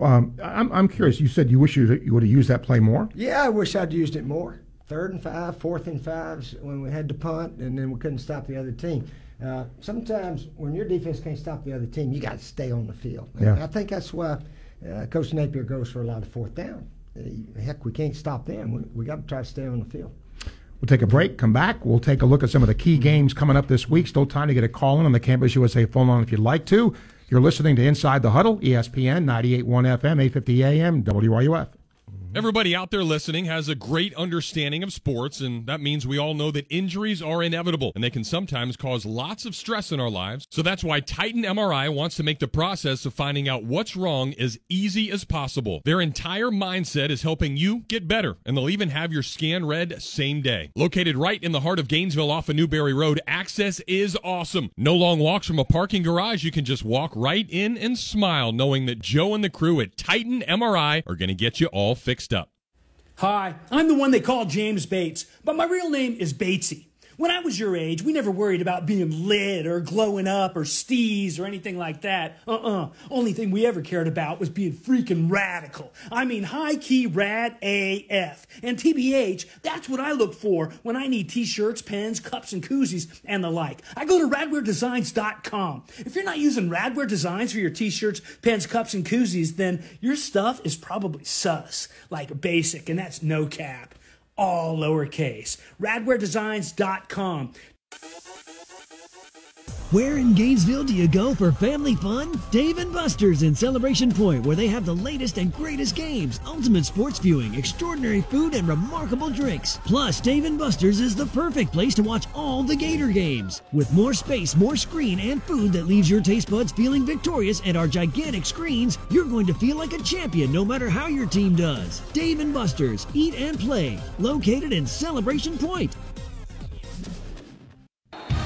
Um, I'm, I'm curious. You said you wish you, you would have used that play more. Yeah, I wish I'd used it more. Third and five, fourth and fives when we had to punt, and then we couldn't stop the other team. Uh, sometimes when your defense can't stop the other team, you got to stay on the field. And Yeah. I think that's why uh, Coach Napier goes for a lot of fourth down. Heck, we can't stop them. We, we got to try to stay on the field. We'll take a break, come back. We'll take a look at some of the key games coming up this week. Still time to get a call in on the Campus USA phone line if you'd like to. You're listening to Inside the Huddle, ESPN 98.1 FM, 850 AM, WRUF. Everybody out there listening has a great understanding of sports, and that means we all know that injuries are inevitable and they can sometimes cause lots of stress in our lives. So that's why Titan MRI wants to make the process of finding out what's wrong as easy as possible. Their entire mindset is helping you get better, and they'll even have your scan read same day. Located right in the heart of Gainesville off of Newberry Road, access is awesome. No long walks from a parking garage. You can just walk right in and smile knowing that Joe and the crew at Titan MRI are going to get you all fixed up. Hi, I'm the one they call James Bates, but my real name is Batesy. When I was your age, we never worried about being lit or glowing up or steez or anything like that. Uh-uh. Only thing we ever cared about was being freaking radical. I mean, high key rad AF. And TBH, that's what I look for when I need t-shirts, pens, cups, and koozies and the like. I go to radwaredesigns.com. If you're not using Radware Designs for your t-shirts, pens, cups, and koozies, then your stuff is probably sus, like basic, and that's no cap all lowercase. Radwaredesigns.com. Where in Gainesville do you go for family fun? Dave and Buster's in Celebration Point, where they have the latest and greatest games, ultimate sports viewing, extraordinary food, and remarkable drinks. Plus, Dave and Buster's is the perfect place to watch all the Gator games. With more space, more screen, and food that leaves your taste buds feeling victorious at our gigantic screens, you're going to feel like a champion no matter how your team does. Dave and Buster's, eat and play, located in Celebration Point.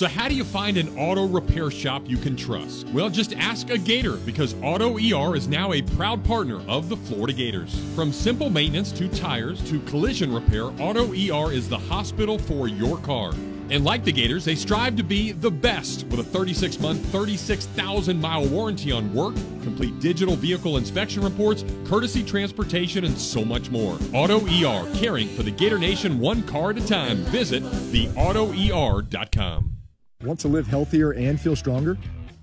So, how do you find an auto repair shop you can trust? Well, just ask a Gator because Auto ER is now a proud partner of the Florida Gators. From simple maintenance to tires to collision repair, Auto ER is the hospital for your car. And like the Gators, they strive to be the best with a 36 month, 36,000 mile warranty on work, complete digital vehicle inspection reports, courtesy transportation, and so much more. Auto ER, caring for the Gator Nation one car at a time. Visit theautoer.com. Want to live healthier and feel stronger?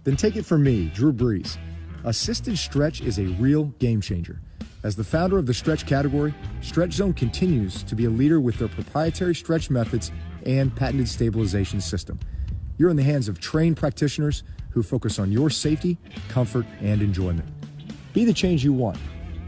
Then take it from me, Drew Brees. Assisted stretch is a real game changer. As the founder of the stretch category, Stretch Zone continues to be a leader with their proprietary stretch methods and patented stabilization system. You're in the hands of trained practitioners who focus on your safety, comfort, and enjoyment. Be the change you want.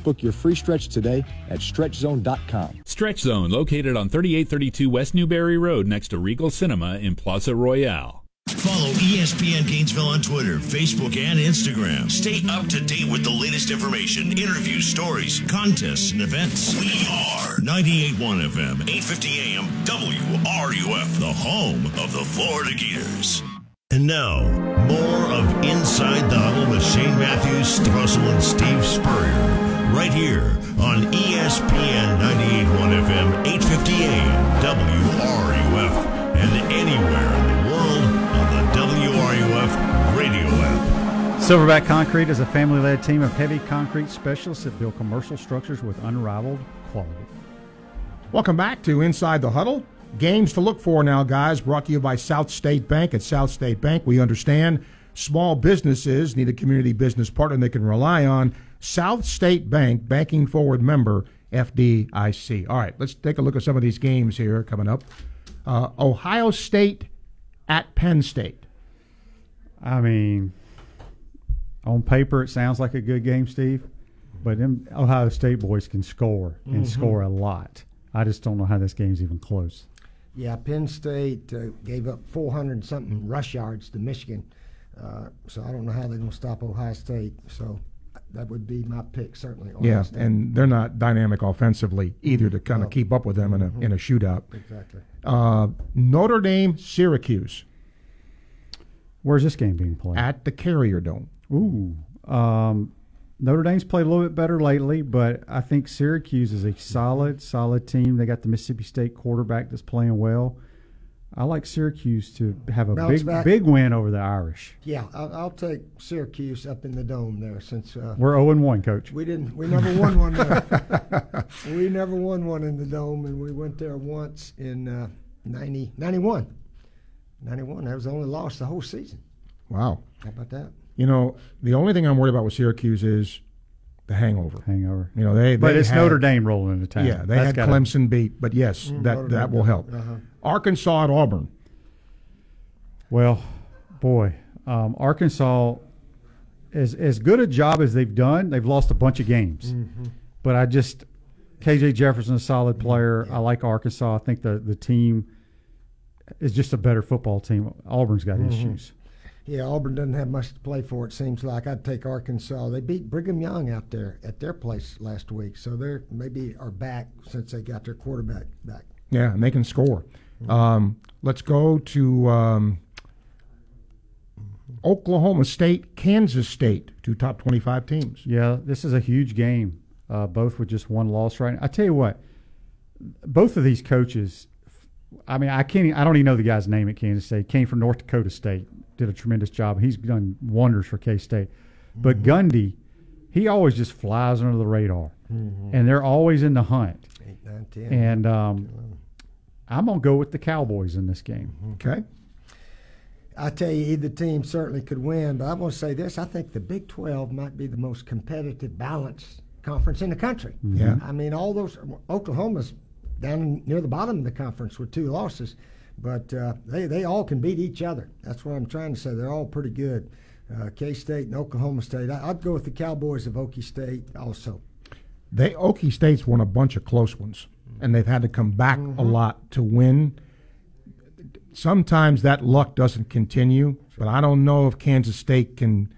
Book your free stretch today at stretchzone.com. Stretch Zone, located on 3832 West Newberry Road next to Regal Cinema in Plaza Royale. Follow ESPN Gainesville on Twitter, Facebook, and Instagram. Stay up to date with the latest information, interviews, stories, contests, and events. We are 98.1 FM, 850 AM, WRUF, the home of the Florida Gators. And now, more of Inside the Huddle with Shane Matthews, Russell, and Steve Spurrier, right here on ESPN 98.1 FM, 850 AM, WRUF, and anywhere WRUF radio app. Silverback Concrete is a family led team of heavy concrete specialists that build commercial structures with unrivaled quality. Welcome back to Inside the Huddle. Games to look for now, guys, brought to you by South State Bank. At South State Bank, we understand small businesses need a community business partner they can rely on. South State Bank, banking forward member, FDIC. All right, let's take a look at some of these games here coming up. Uh, Ohio State at Penn State. I mean, on paper, it sounds like a good game, Steve, but them Ohio State boys can score and Mhm. score a lot. I just don't know how this game's even close. Yeah, Penn State uh, gave up 400 something rush yards to Michigan. Uh, so I don't know how they're going to stop Ohio State. So that would be my pick, certainly. Ohio Yeah, State. and they're not dynamic offensively either to kind of keep up with them in a in a shootout. Exactly. Uh, Notre Dame, Syracuse Where's this game being played? at the Carrier Dome. Ooh. Um, Notre Dame's played a little bit better lately, but I think Syracuse is a solid, solid team. They got the Mississippi State quarterback that's playing well. I like Syracuse to have a Bounce big, back. big win over the Irish. Yeah, I'll, I'll take Syracuse up in the dome there since uh, We're 0 1, coach. we didn't. We never won one there. we never won one in the dome, and we went there once in uh, 90, 91. 91. That was the only loss the whole season. Wow. How about that? You know, the only thing I'm worried about with Syracuse is the hangover. Hangover. You know, they. But it's had- Notre Dame rolling into town. Yeah, they That's had gotta- Clemson beat, but yes, Mm, that Notre that Dame will help. uh-huh. Arkansas at Auburn. Well, boy, um, Arkansas, as as good a job as they've done, they've lost a bunch of games. Mhm. But I just, KJ Jefferson's a solid player. I like Arkansas. I think the the team is just a better football team. Auburn's got Mhm. issues. Yeah, Auburn doesn't have much to play for. It seems like I'd take Arkansas. They beat Brigham Young out there at their place last week, so they're maybe are back since they got their quarterback back. Yeah, and they can score. Um, let's go to um, Oklahoma State, Kansas State, two top 25 teams. Yeah, this is a huge game. Uh, both with just one loss right now. I tell you what, both of these coaches, I mean, I can't. I don't even know the guy's name at Kansas State. Came from North Dakota State. Did a tremendous job. He's done wonders for K State. But Gundy, he always just flies under the radar, Mhm. and they're always in the hunt. Eight, nine, ten. And um, I'm gonna go with the Cowboys in this game. Okay. I tell you, either team certainly could win, but I want to say this: I think the Big Twelve might be the most competitive, balanced conference in the country. Yeah. I mean, all those Oklahoma's down near the bottom of the conference with two losses, but uh, they they all can beat each other. That's what I'm trying to say. They're all pretty good. Uh, K State and Oklahoma State. I, I'd go with the Cowboys of Okie State also. They Okie State's won a bunch of close ones, and they've had to come back a lot to win. Sometimes that luck doesn't continue, but I don't know if Kansas State can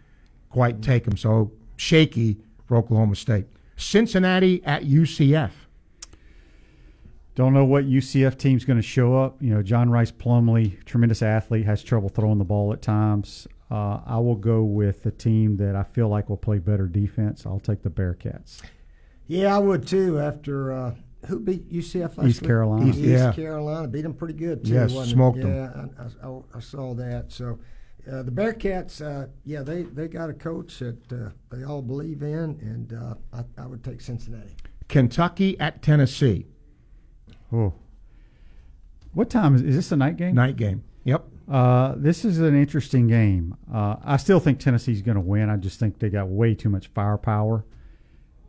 quite take them. So shaky for Oklahoma State. Cincinnati at UCF. Don't know what UCF team's going to show up. You know, John Rhys Plumlee, tremendous athlete, has trouble throwing the ball at times. Uh, I will go with a team that I feel like will play better defense. I'll take the Bearcats. Yeah, I would too. After uh, who beat UCF last East week? Carolina. East, Yeah. Carolina beat them pretty good too. Yes, wasn't it? smoked yeah, 'em. I, I, I saw that. So uh, the Bearcats, uh, yeah, they, they got a coach that uh, they all believe in, and uh, I, I would take Cincinnati. Kentucky at Tennessee. Oh. What time is, is this a night game? Night game. Yep. Uh, this is an interesting game. Uh, I still think Tennessee's going to win. I just think they got way too much firepower.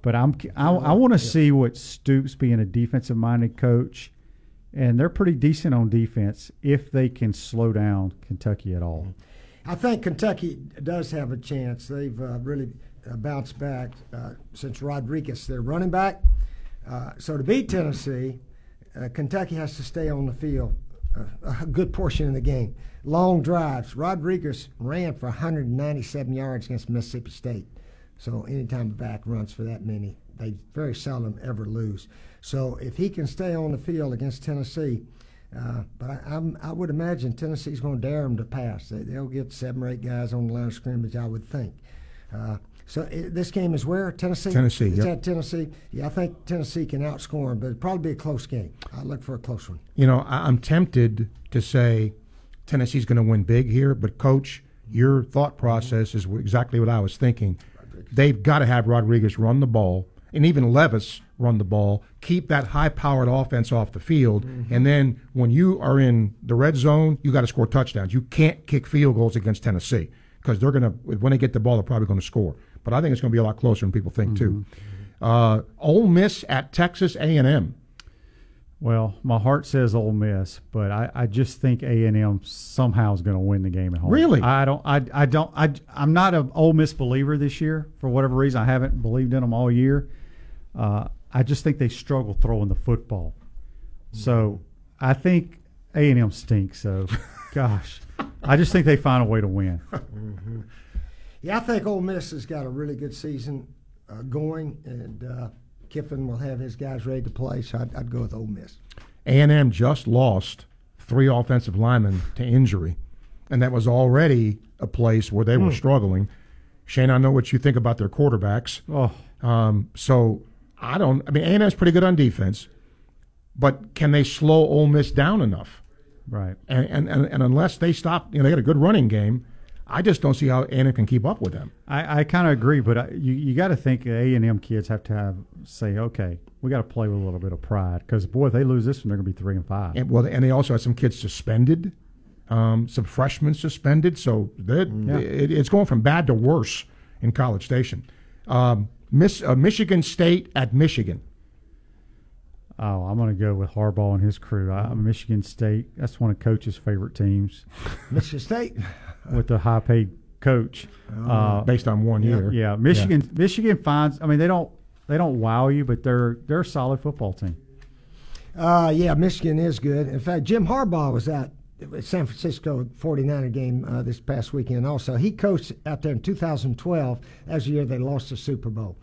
But I'm I, I want to see what Stoops being a defensive minded coach, and they're pretty decent on defense if they can slow down Kentucky at all. I think Kentucky does have a chance. They've uh, really uh, bounced back uh, since Rodriguez, their running back. Uh, so to beat Tennessee, uh, Kentucky has to stay on the field uh, a good portion of the game. Long drives. Rodriguez ran for 197 yards against Mississippi State. So anytime a back runs for that many, they very seldom ever lose. So if he can stay on the field against Tennessee, uh, but I, I would imagine Tennessee's going to dare him to pass. They, they'll get seven or eight guys on the line of scrimmage, I would think. Uh, so i this game is where Tennessee. Tennessee, It's yep. at Tennessee. Yeah, I think Tennessee can outscore them, but it'll probably be a close game. I look for a close one. You know, I, I'm tempted to say Tennessee's going to win big here, but coach, your thought process is exactly what I was thinking. They've got to have Rodriguez run the ball, and even Levis run the ball, keep that high-powered offense off the field, mm-hmm. and then when you are in the red zone, you got to score touchdowns. You can't kick field goals against Tennessee because they're going to when they get the ball, they're probably going to score. But I think it's going to be a lot closer than people think too. Uh, Ole Miss at Texas A&M. Well, my heart says Ole Miss, but I, I just think A and M somehow is going to win the game at home. Really? I don't. I, I don't. I, I'm not an Ole Miss believer this year for whatever reason. I haven't believed in them all year. Uh, I just think they struggle throwing the football. So I think A and M stinks. So, gosh, I just think they find a way to win. Yeah, I think Ole Miss has got a really good season uh, going, and uh, Kiffin will have his guys ready to play. So I'd, I'd go with Ole Miss. A&M just lost three offensive linemen to injury, and that was already a place where they were Hmm. struggling. Shane, I know what you think about their quarterbacks. Oh. Um, so I don't. I mean, A&M's pretty good on defense, but can they slow Ole Miss down enough? Right. And and, and, and unless they stop, you know, they got a good running game. I just don't see how A&M can keep up with them. I, I kind of agree, but I, you you got to think A and M kids have to have say, okay, we got to play with a little bit of pride because boy, if they lose this one, they're going to be three and five. And, well, and they also had some kids suspended, um, some freshmen suspended. So that Yeah. it, it's going from bad to worse in College Station. Um, Miss uh, Michigan State at Michigan. Oh, I'm going to go with Harbaugh and his crew. I, Michigan State, that's one of Coach's favorite teams. Michigan State. With the high paid coach. Oh, based on one year. Yeah, Michigan. Michigan finds. I mean, they don't they don't wow you, but they're they're a solid football team. Uh, yeah, Michigan is good. In fact, Jim Harbaugh was at San Francisco 49er game uh, this past weekend also. He coached out there in 2012. As the year they lost the Super Bowl.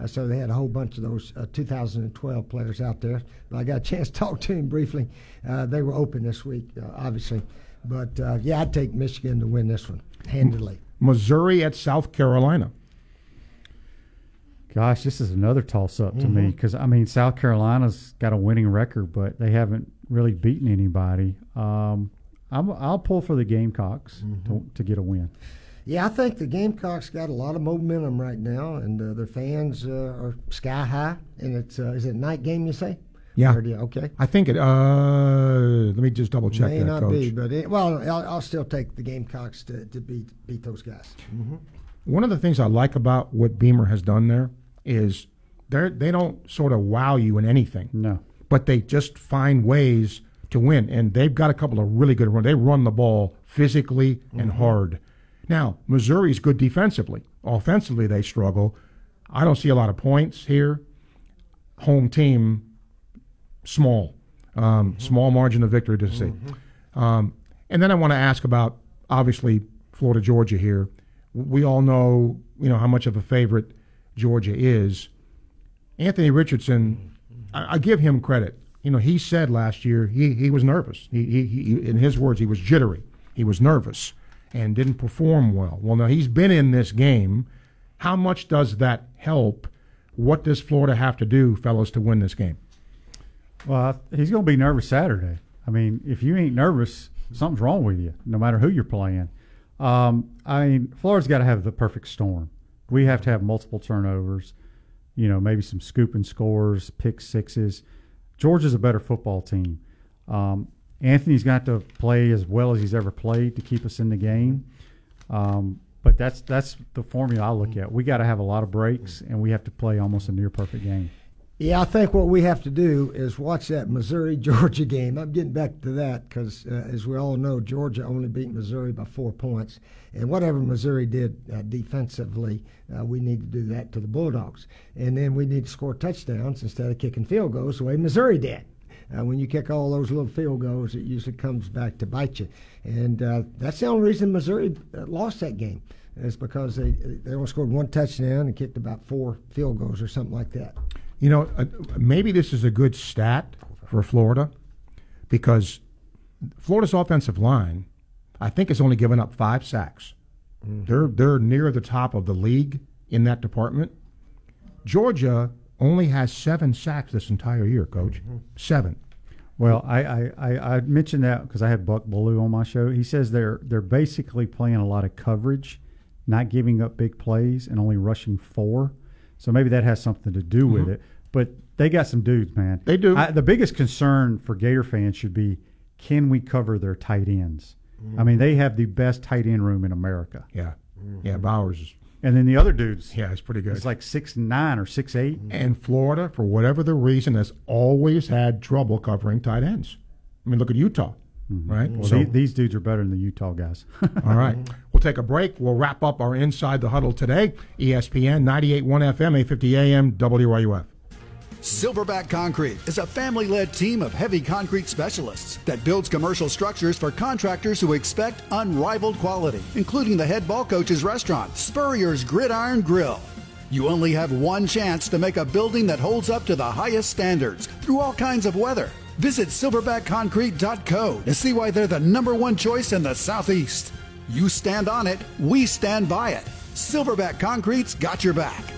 Uh, so they had a whole bunch of those uh, 2012 players out there. But I got a chance to talk to him briefly. Uh, they were open this week, uh, obviously. But uh, yeah, I'd take Michigan to win this one handily. Missouri at South Carolina. Gosh, this is another toss up to me Mhm. because I mean South Carolina's got a winning record, but they haven't really beaten anybody. Um, I'm, I'll pull for the Gamecocks to, to get a win. Yeah, I think the Gamecocks got a lot of momentum right now, and uh, their fans uh, are sky high. And it's uh, is it a night game? You say? Yeah. Or do you- okay. I think it. Uh, let me just double check May that, not coach. be, but it, well, I'll, I'll still take the Gamecocks to, to beat beat those guys. hmm One of the things I like about what Beamer has done there is they they don't sort of wow you in anything. No. But they just find ways to win, and they've got a couple of really good runs. They run the ball physically and Mhm. hard. Now Missouri's good defensively. Offensively, they struggle. I don't see a lot of points here. Home team, small, um, small margin of victory to see. Um, and then I want to ask about obviously Florida Georgia here. We all know you know how much of a favorite Georgia is. Anthony Richardson, I, I give him credit. You know, he said last year he, he was nervous. He, he, he, in his words, he was jittery. He was nervous and didn't perform well. Well, now he's been in this game. How much does that help? What does Florida have to do, fellows, to win this game? Well, I- he's going to be nervous Saturday. I mean, if you ain't nervous, something's wrong with you, no matter who you're playing. Um, I mean, Florida's got to have the perfect storm. We have to have multiple turnovers, you know, maybe some scooping scores, pick sixes. Georgia's a better football team. Um, Anthony's got to play as well as he's ever played to keep us in the game. Um, but that's that's the formula I look at. We got to have a lot of breaks, and we have to play almost a near perfect game. Yeah, I think what we have to do is watch that Missouri Georgia game. I'm getting back to that because, uh, as we all know, Georgia only beat Missouri by four points. And whatever Missouri did uh, defensively, uh, we need to do that to the Bulldogs. And then we need to score touchdowns instead of kicking field goals the way Missouri did. Uh, when you kick all those little field goals, it usually comes back to bite you. And uh, that's the only reason Missouri uh, lost that game is because they they only scored one touchdown and kicked about four field goals or something like that. You know, uh, maybe this is a good stat for Florida because Florida's offensive line, I think, has only given up five sacks. They're they're near the top of the league in that department. Georgia only has seven sacks this entire year, Coach. Seven. Well, I, I, I, I mentioned that because I had Buck Belue on my show. He says they're they're basically playing a lot of coverage, not giving up big plays, and only rushing four. So maybe that has something to do with Mhm. it. But they got some dudes, man. They do. I, the biggest concern for Gator fans should be can we cover their tight ends? I mean, they have the best tight end room in America. Yeah, mm-hmm. yeah. Bowers is. And then the other dudes, yeah, it's pretty good. It's like six nine or six eight. Mm-hmm. And Florida, for whatever the reason, has always had trouble covering tight ends. I mean, look at Utah, mm-hmm. right? Well, So- the- these dudes are better than the Utah guys. All right. We'll take a break. We'll wrap up our Inside the Huddle today. ESPN 98.1 FM, 850 AM, WRUF. Silverback Concrete is a family led team of heavy concrete specialists that builds commercial structures for contractors who expect unrivaled quality, including the head ball coach's restaurant, Spurrier's Gridiron Grill. You only have one chance to make a building that holds up to the highest standards through all kinds of weather. Visit silverbackconcrete.co to see why they're the number one choice in the Southeast. You stand on it, we stand by it. Silverback Concrete's got your back.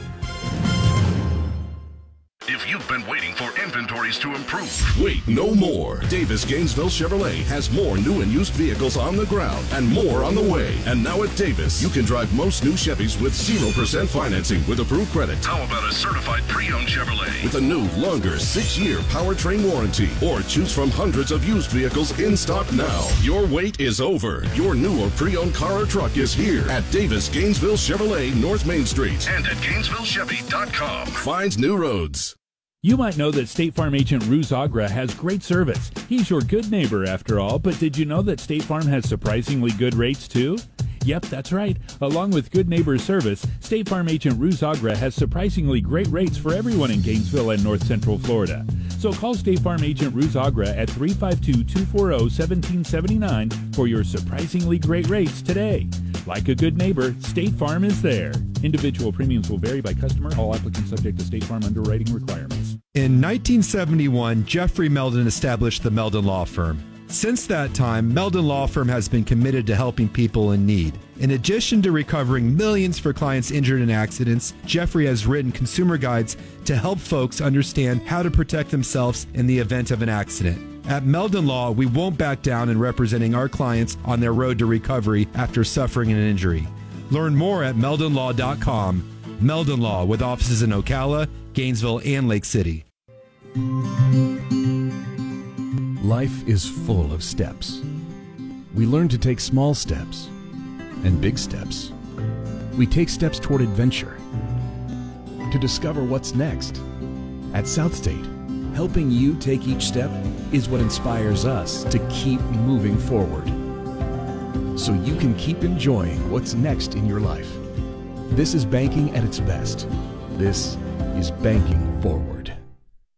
If you've been waiting for inventories to improve, wait no more. Davis Gainesville Chevrolet has more new and used vehicles on the ground and more on the way. And now at Davis, you can drive most new Chevys with 0% financing with approved credit. How about a certified pre-owned Chevrolet with a new, longer six-year powertrain warranty? Or choose from hundreds of used vehicles in stock now. Your wait is over. Your new or pre-owned car or truck is here at Davis Gainesville Chevrolet, North Main Street, and at GainesvilleChevy.com. Finds new roads. You might know that State Farm agent Ruz Agra has great service. He's your good neighbor after all, but did you know that State Farm has surprisingly good rates too? Yep, that's right. Along with good neighbor service, State Farm agent Ruz Agra has surprisingly great rates for everyone in Gainesville and North Central Florida. So call State Farm agent Ruz Agra at 352-240-1779 for your surprisingly great rates today. Like a good neighbor, State Farm is there. Individual premiums will vary by customer, all applicants subject to State Farm underwriting requirements. In 1971, Jeffrey Meldon established the Meldon Law Firm. Since that time, Meldon Law Firm has been committed to helping people in need. In addition to recovering millions for clients injured in accidents, Jeffrey has written consumer guides to help folks understand how to protect themselves in the event of an accident. At Meldon Law, we won't back down in representing our clients on their road to recovery after suffering an injury. Learn more at meldonlaw.com. Meldon Law with offices in Ocala, Gainesville, and Lake City. Life is full of steps. We learn to take small steps and big steps. We take steps toward adventure to discover what's next. At South State, helping you take each step is what inspires us to keep moving forward so you can keep enjoying what's next in your life. This is banking at its best. This is banking forward.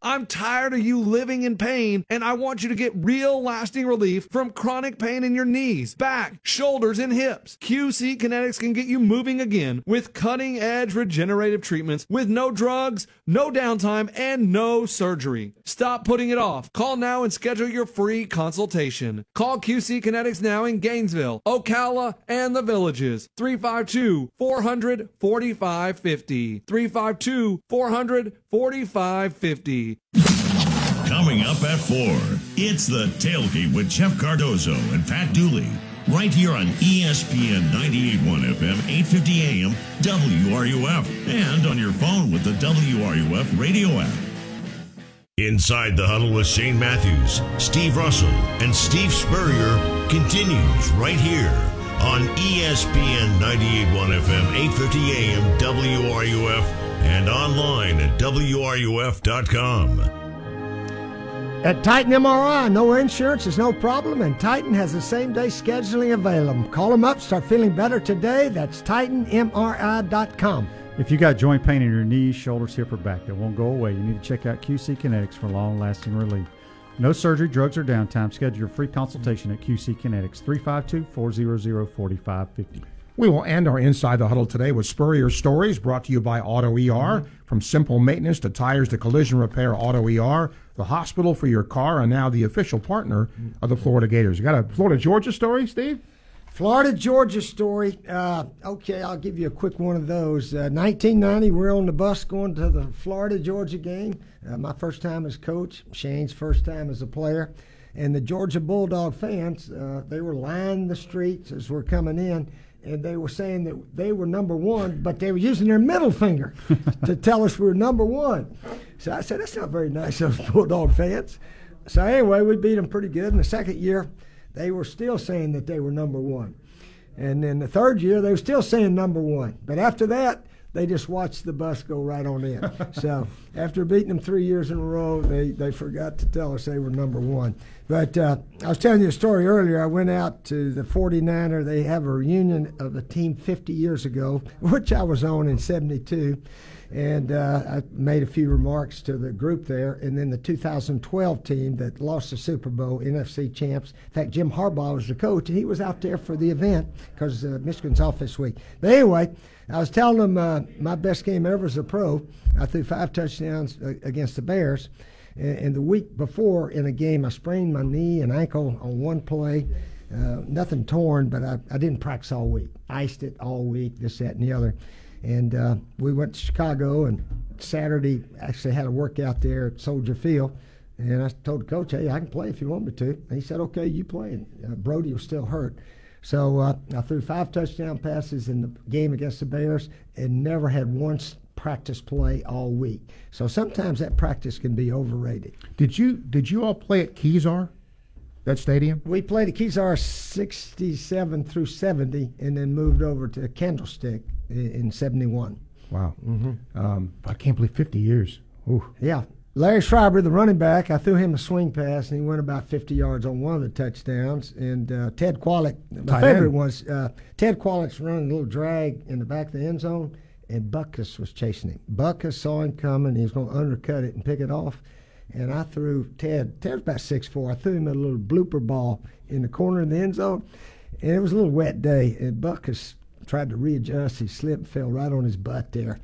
I'm tired of you living in pain, and I want you to get real lasting relief from chronic pain in your knees, back, shoulders, and hips. QC Kinetics can get you moving again with cutting edge regenerative treatments with no drugs, no downtime, and no surgery. Stop putting it off. Call now and schedule your free consultation. Call QC Kinetics now in Gainesville, Ocala, and the villages. 352 400 4550. 352 400 4550. Coming up at 4, it's the tailgate with Jeff Cardozo and Pat Dooley. Right here on ESPN 98.1 FM, 850 AM, WRUF, and on your phone with the WRUF radio app. Inside the Huddle with Shane Matthews, Steve Russell, and Steve Spurrier continues right here on ESPN 98.1 FM, 850 AM, WRUF, and online at WRUF.com. At Titan MRI, no insurance is no problem, and Titan has the same day scheduling available. Call them up, start feeling better today. That's TitanMRI.com. If you got joint pain in your knees, shoulders, hip, or back that won't go away, you need to check out QC Kinetics for long lasting relief. No surgery, drugs, or downtime. Schedule your free consultation at QC Kinetics 352 400 4550. We will end our Inside the Huddle today with Spurrier Stories brought to you by Auto ER. From simple maintenance to tires to collision repair, Auto ER, the hospital for your car, and now the official partner of the Florida Gators. You got a Florida Georgia story, Steve? Florida Georgia story. Uh, okay, I'll give you a quick one of those. Uh, 1990, we're on the bus going to the Florida Georgia game. Uh, my first time as coach, Shane's first time as a player. And the Georgia Bulldog fans, uh, they were lining the streets as we're coming in and they were saying that they were number one, but they were using their middle finger to tell us we were number one. So I said, that's not very nice of Bulldog fans. So anyway, we beat them pretty good. In the second year, they were still saying that they were number one. And then the third year, they were still saying number one. But after that, they just watched the bus go right on in. so after beating them three years in a row, they, they forgot to tell us they were number one. But uh, I was telling you a story earlier. I went out to the 49er. They have a reunion of the team 50 years ago, which I was on in 72. And uh, I made a few remarks to the group there. And then the 2012 team that lost the Super Bowl, NFC champs. In fact, Jim Harbaugh was the coach, and he was out there for the event because uh, Michigan's off this week. But anyway, I was telling them uh, my best game ever as a pro. I threw five touchdowns uh, against the Bears. And, and, the week before in a game, I sprained my knee and ankle on one play. Uh, nothing torn, but I, I, didn't practice all week. Iced it all week, this, that, and the other. And uh, we went to Chicago, and Saturday actually had a workout there at Soldier Field. And I told the coach, hey, I can play if you want me to. And he said, okay, you play. And uh, Brodie was still hurt. So uh, I threw five touchdown passes in the game against the Bears and never had one practice play all week. So sometimes that practice can be overrated. Did you did you all play at Kezar? That stadium? We played at Kezar 67 through 70 and then moved over to Candlestick in 71. Wow. Mm-hmm. Um, I can't believe 50 years. Ooh. Yeah. Larry Schreiber, the running back, I threw him a swing pass, and he went about 50 yards on one of the touchdowns. And uh, Ted Kwalick, my Tight favorite end. was uh, Ted Kwalick's running a little drag in the back of the end zone, and Butkus was chasing him. Butkus saw him coming. He was going to undercut it and pick it off. And I threw Ted, Ted's about 6'4. I threw him a little blooper ball in the corner of the end zone, and it was a little wet day. And Butkus tried to readjust. He slipped fell right on his butt there.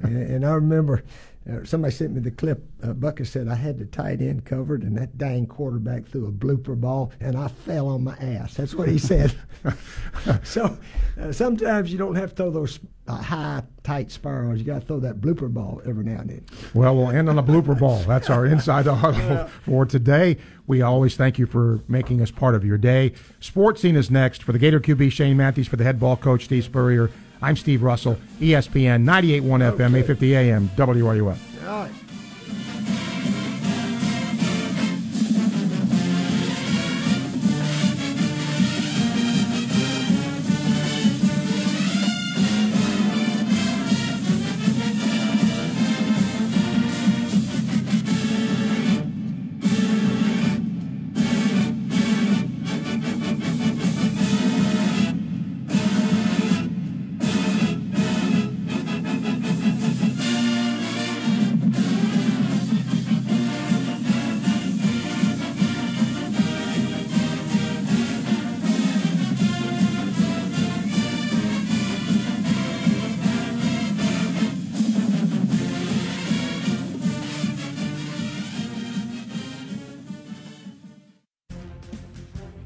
and, and I remember uh, somebody sent me the clip. Uh, Bucket said I had the tight end covered, and that dang quarterback threw a blooper ball, and I fell on my ass. That's what he said. so uh, sometimes you don't have to throw those uh, high, tight spirals. You got to throw that blooper ball every now and then. Well, we'll end on a blooper ball. That's our inside the huddle Yeah. for today. We always thank you for making us part of your day. Sports Scene is next for the Gator QB Shane Matthews, for the head ball coach Steve Spurrier. I'm Steve Russell, ESPN 98.1 FM, 850 AM, WRUF.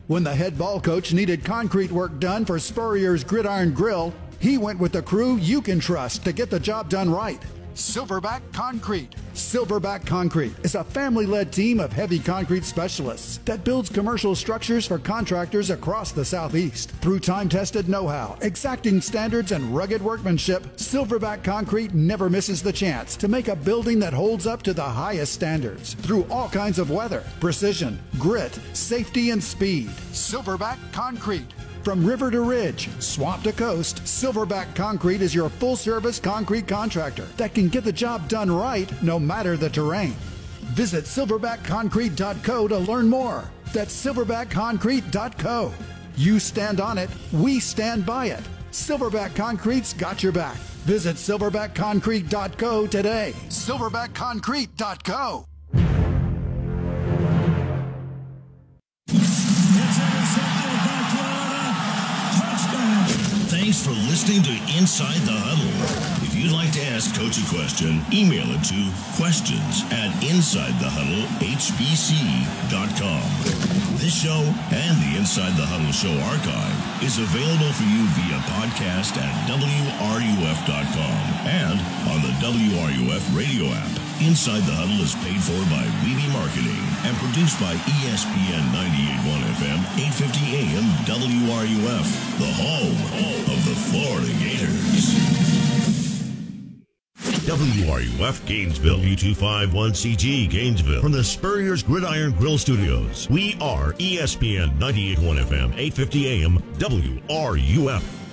When the head ball coach needed concrete work done for Spurrier's Gridiron Grill, he went with the crew you can trust to get the job done right. Silverback Concrete. Silverback Concrete is a family led team of heavy concrete specialists that builds commercial structures for contractors across the Southeast. Through time tested know how, exacting standards, and rugged workmanship, Silverback Concrete never misses the chance to make a building that holds up to the highest standards through all kinds of weather, precision, grit, safety, and speed. Silverback Concrete. From river to ridge, swamp to coast, Silverback Concrete is your full service concrete contractor that can get the job done right no matter the terrain. Visit silverbackconcrete.co to learn more. That's silverbackconcrete.co. You stand on it, we stand by it. Silverback Concrete's got your back. Visit silverbackconcrete.co today. Silverbackconcrete.co. Thanks for listening to Inside the Huddle. If you'd like to ask Coach a question, email it to questions at InsideTheHuddleHBC.com. This show and the Inside the Huddle show archive is available for you via podcast at WRUF.com and on the WRUF radio app. Inside the Huddle is paid for by Weeby Marketing and produced by ESPN 98.1 FM, 850 AM WRUF, the home of the Florida Gators. WRUF Gainesville, U251CG Gainesville, from the Spurrier's Gridiron Grill Studios. We are ESPN 98.1 FM, 850 AM, WRUF.